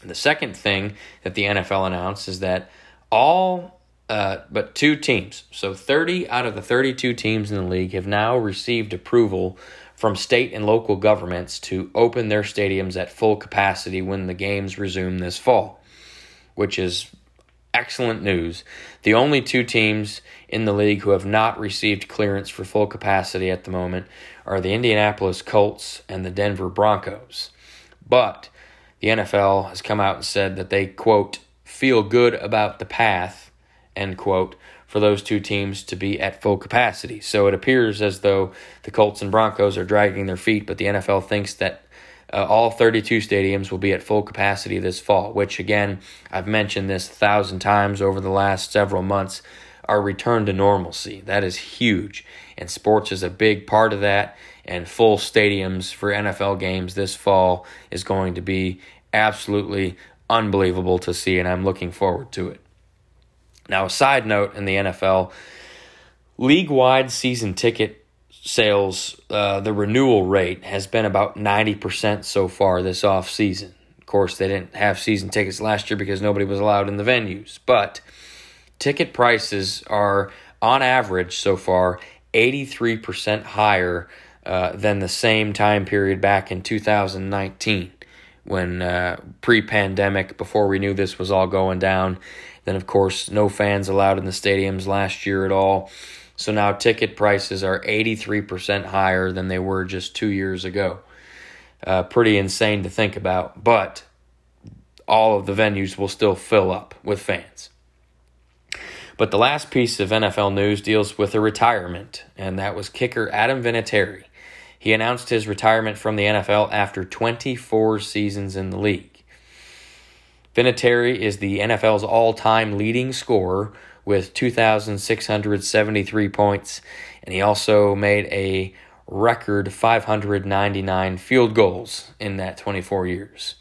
And the second thing that the NFL announced is that all uh, but two teams, so 30 out of the 32 teams in the league, have now received approval from state and local governments to open their stadiums at full capacity when the games resume this fall, which is excellent news. The only two teams in the league who have not received clearance for full capacity at the moment are the Indianapolis Colts and the Denver Broncos. But the NFL has come out and said that they, quote, feel good about the path, end quote, for those two teams to be at full capacity. So it appears as though the Colts and Broncos are dragging their feet, but the NFL thinks that uh, all 32 stadiums will be at full capacity this fall, which, again, I've mentioned this a thousand times over the last several months. Our return to normalcy. That is huge. And sports is a big part of that. And full stadiums for NFL games this fall is going to be absolutely unbelievable to see, and I'm looking forward to it. Now, a side note in the NFL, league wide season ticket sales, uh, the renewal rate has been about 90% so far this off season. Of course, they didn't have season tickets last year because nobody was allowed in the venues, but ticket prices are on average so far 83% higher uh, than the same time period back in 2019 when uh, pre pandemic, before we knew this was all going down. Then, of course, no fans allowed in the stadiums last year at all. So now ticket prices are 83% higher than they were just two years ago. Uh, pretty insane to think about, but all of the venues will still fill up with fans. But the last piece of NFL news deals with a retirement, and that was kicker Adam Vinatieri. He announced his retirement from the NFL after 24 seasons in the league. Vinatieri is the NFL's all time leading scorer with 2,673 points, and he also made a record 599 field goals in that 24 years.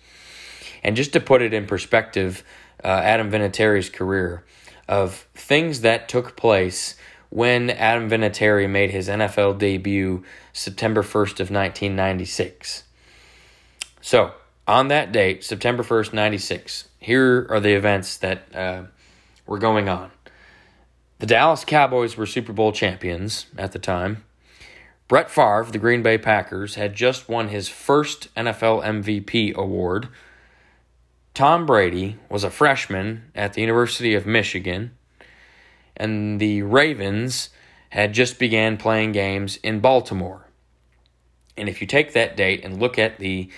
And just to put it in perspective, uh, Adam Vinatieri's career of things that took place when Adam Vinatieri made his NFL debut September 1st of 1996. So, on that date, September 1st, 96, here are the events that uh, were going on. The Dallas Cowboys were Super Bowl champions at the time. Brett Favre, the Green Bay Packers, had just won his first NFL MVP award. Tom Brady was a freshman at the University of Michigan. And the Ravens had just began playing games in Baltimore. And if you take that date and look at the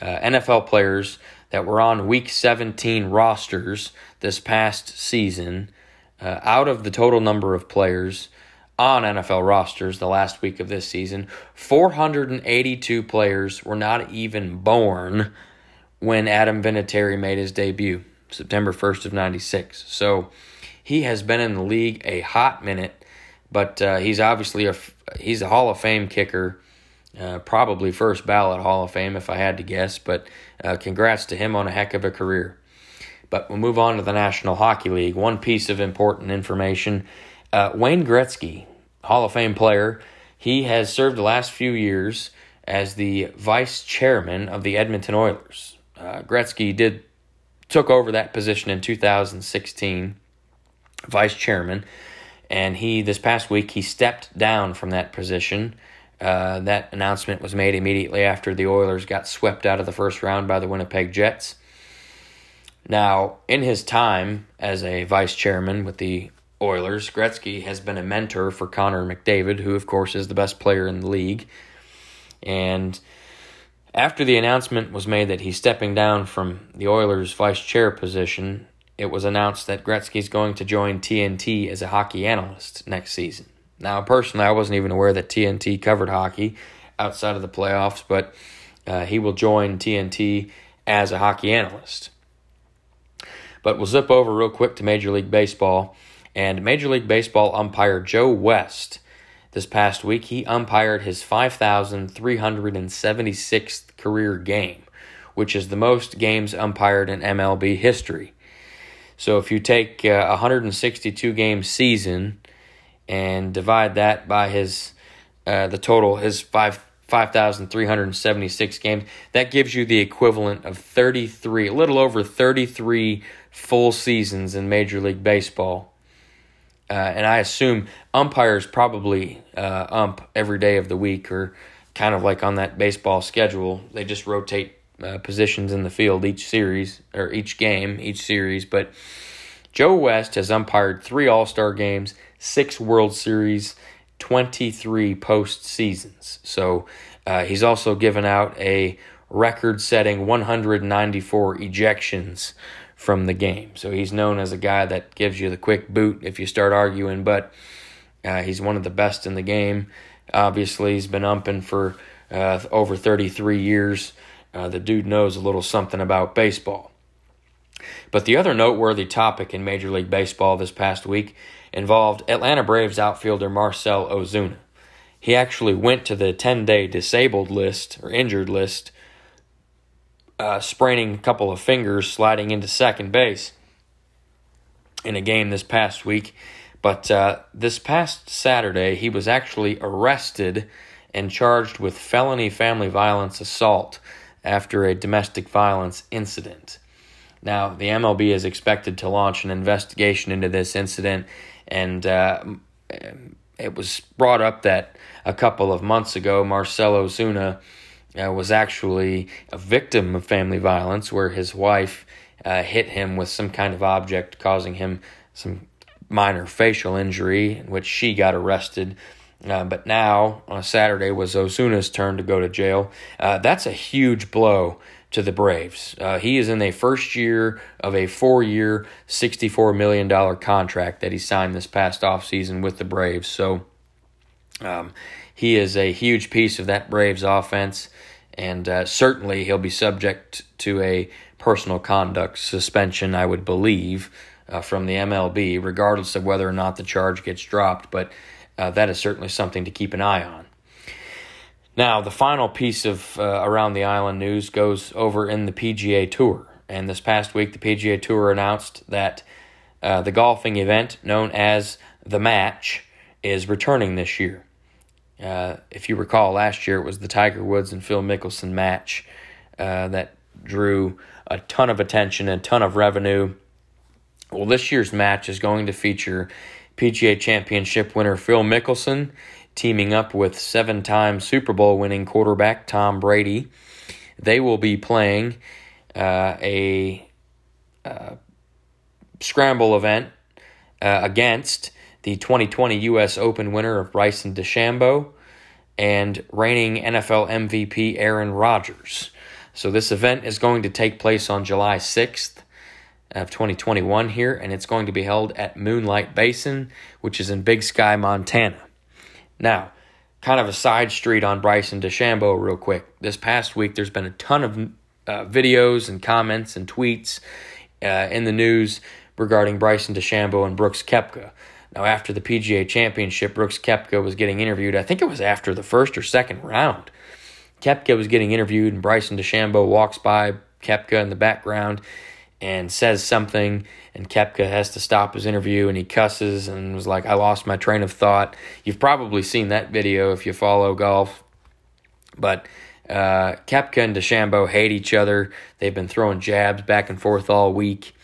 uh, NFL players that were on Week 17 rosters this past season, uh, out of the total number of players on NFL rosters the last week of this season, 482 players were not even born when Adam Vinatieri made his debut, September 1st of 96. So he has been in the league a hot minute, but uh, he's obviously a he's a Hall of Fame kicker uh, probably first ballot Hall of Fame if I had to guess, but uh, congrats to him on a heck of a career. But we'll move on to the National Hockey League. One piece of important information uh, Wayne Gretzky, Hall of Fame player, he has served the last few years as the vice chairman of the Edmonton Oilers. Uh, Gretzky did took over that position in 2016, vice chairman, and he this past week he stepped down from that position uh, that announcement was made immediately after the Oilers got swept out of the first round by the Winnipeg Jets. Now, in his time as a vice chairman with the Oilers, Gretzky has been a mentor for Connor McDavid, who, of course, is the best player in the league. And after the announcement was made that he's stepping down from the Oilers' vice chair position, it was announced that Gretzky is going to join TNT as a hockey analyst next season. Now, personally, I wasn't even aware that TNT covered hockey outside of the playoffs, but uh, he will join TNT as a hockey analyst. But we'll zip over real quick to Major League Baseball. And Major League Baseball umpire Joe West this past week, he umpired his 5,376th career game, which is the most games umpired in MLB history. So if you take a 162 game season and divide that by his uh, the total his five. 5,376 games. That gives you the equivalent of 33, a little over 33 full seasons in Major League Baseball. Uh, and I assume umpires probably uh, ump every day of the week or kind of like on that baseball schedule. They just rotate uh, positions in the field each series or each game, each series. But Joe West has umpired three All Star games, six World Series, 23 post seasons. So uh, he's also given out a record setting 194 ejections from the game. So he's known as a guy that gives you the quick boot if you start arguing, but uh, he's one of the best in the game. Obviously, he's been umping for uh, over 33 years. Uh, the dude knows a little something about baseball. But the other noteworthy topic in Major League Baseball this past week involved Atlanta Braves outfielder Marcell Ozuna. He actually went to the 10 day disabled list or injured list uh, spraining a couple of fingers sliding into second base in a game this past week. But uh, this past Saturday, he was actually arrested and charged with felony family violence assault after a domestic violence incident. Now, the MLB is expected to launch an investigation into this incident, and uh, it was brought up that a couple of months ago, Marcelo Ozuna uh, was actually a victim of family violence where his wife uh, hit him with some kind of object, causing him some minor facial injury, in which she got arrested. Uh, but now, on Saturday, was Ozuna's turn to go to jail. Uh, that's a huge blow to the Braves. Uh, he is in the first year of a four year, $64 million contract that he signed this past offseason with the Braves. So um, he is a huge piece of that Braves offense and uh, certainly he'll be subject to a personal conduct suspension, I would believe, uh, from the MLB, regardless of whether or not the charge gets dropped. But uh, that is certainly something to keep an eye on. Now, the final piece of uh, around the island news goes over in the PGA Tour. And this past week, the PGA Tour announced that uh, the golfing event known as the Match is returning this year. Uh, if you recall, last year it was the Tiger Woods and Phil Mickelson match uh, that drew a ton of attention and a ton of revenue. Well, this year's match is going to feature PGA Championship winner Phil Mickelson teaming up with seven time Super Bowl winning quarterback Tom Brady. They will be playing uh, a uh, scramble event uh, against the 2020 U.S. Open winner of Bryson DeChambeau, and reigning NFL MVP Aaron Rodgers. So this event is going to take place on July 6th of 2021 here, and it's going to be held at Moonlight Basin, which is in Big Sky, Montana. Now, kind of a side street on Bryson DeChambeau, real quick. This past week, there's been a ton of uh, videos and comments and tweets uh, in the news regarding Bryson DeChambeau and Brooks Koepka. Now, after the PGA Championship, Brooks Koepka was getting interviewed. I think it was after the first or second round. Koepka was getting interviewed, and Bryson DeChambeau walks by Koepka in the background and says something, and Koepka has to stop his interview, and he cusses and was like, "I lost my train of thought." You've probably seen that video if you follow golf, but uh, Koepka and DeChambeau hate each other. They've been throwing jabs back and forth all week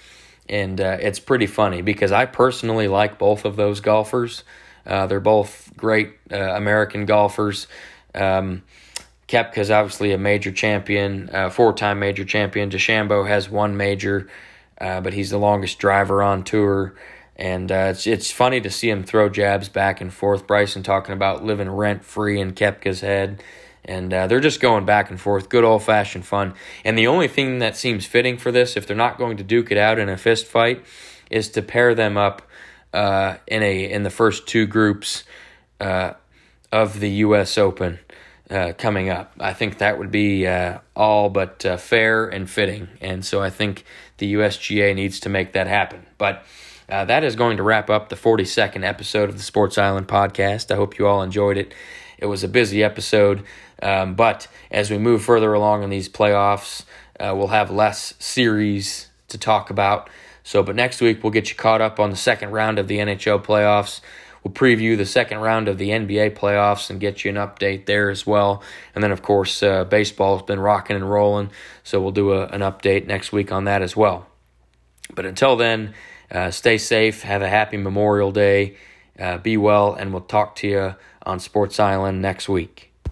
and uh, it's pretty funny because I personally like both of those golfers. Uh, they're both great uh, American golfers. Um, is obviously a major champion, uh, four-time major champion. DeChambeau has one major, uh, but he's the longest driver on tour. And uh, it's it's funny to see him throw jabs back and forth. Bryson talking about living rent free in Koepka's head and uh, they're just going back and forth, good old fashioned fun. And the only thing that seems fitting for this, if they're not going to duke it out in a fist fight, is to pair them up uh, in a in the first two groups of the U.S. Open uh, coming up. I think that would be uh, all but uh, fair and fitting, and so I think the USGA needs to make that happen. But. Uh, that is going to wrap up the 42nd episode of the Sports Island podcast. I hope you all enjoyed it. It was a busy episode. Um, but as we move further along in these playoffs, uh, we'll have less series to talk about. So, but next week we'll get you caught up on the second round of the NHL playoffs. We'll preview the second round of the NBA playoffs and get you an update there as well. And then, of course, uh, baseball's been rocking and rolling, so we'll do a, an update next week on that as well. But until then, uh, stay safe, have a happy Memorial Day, uh, be well, and we'll talk to you on Sports Island next week.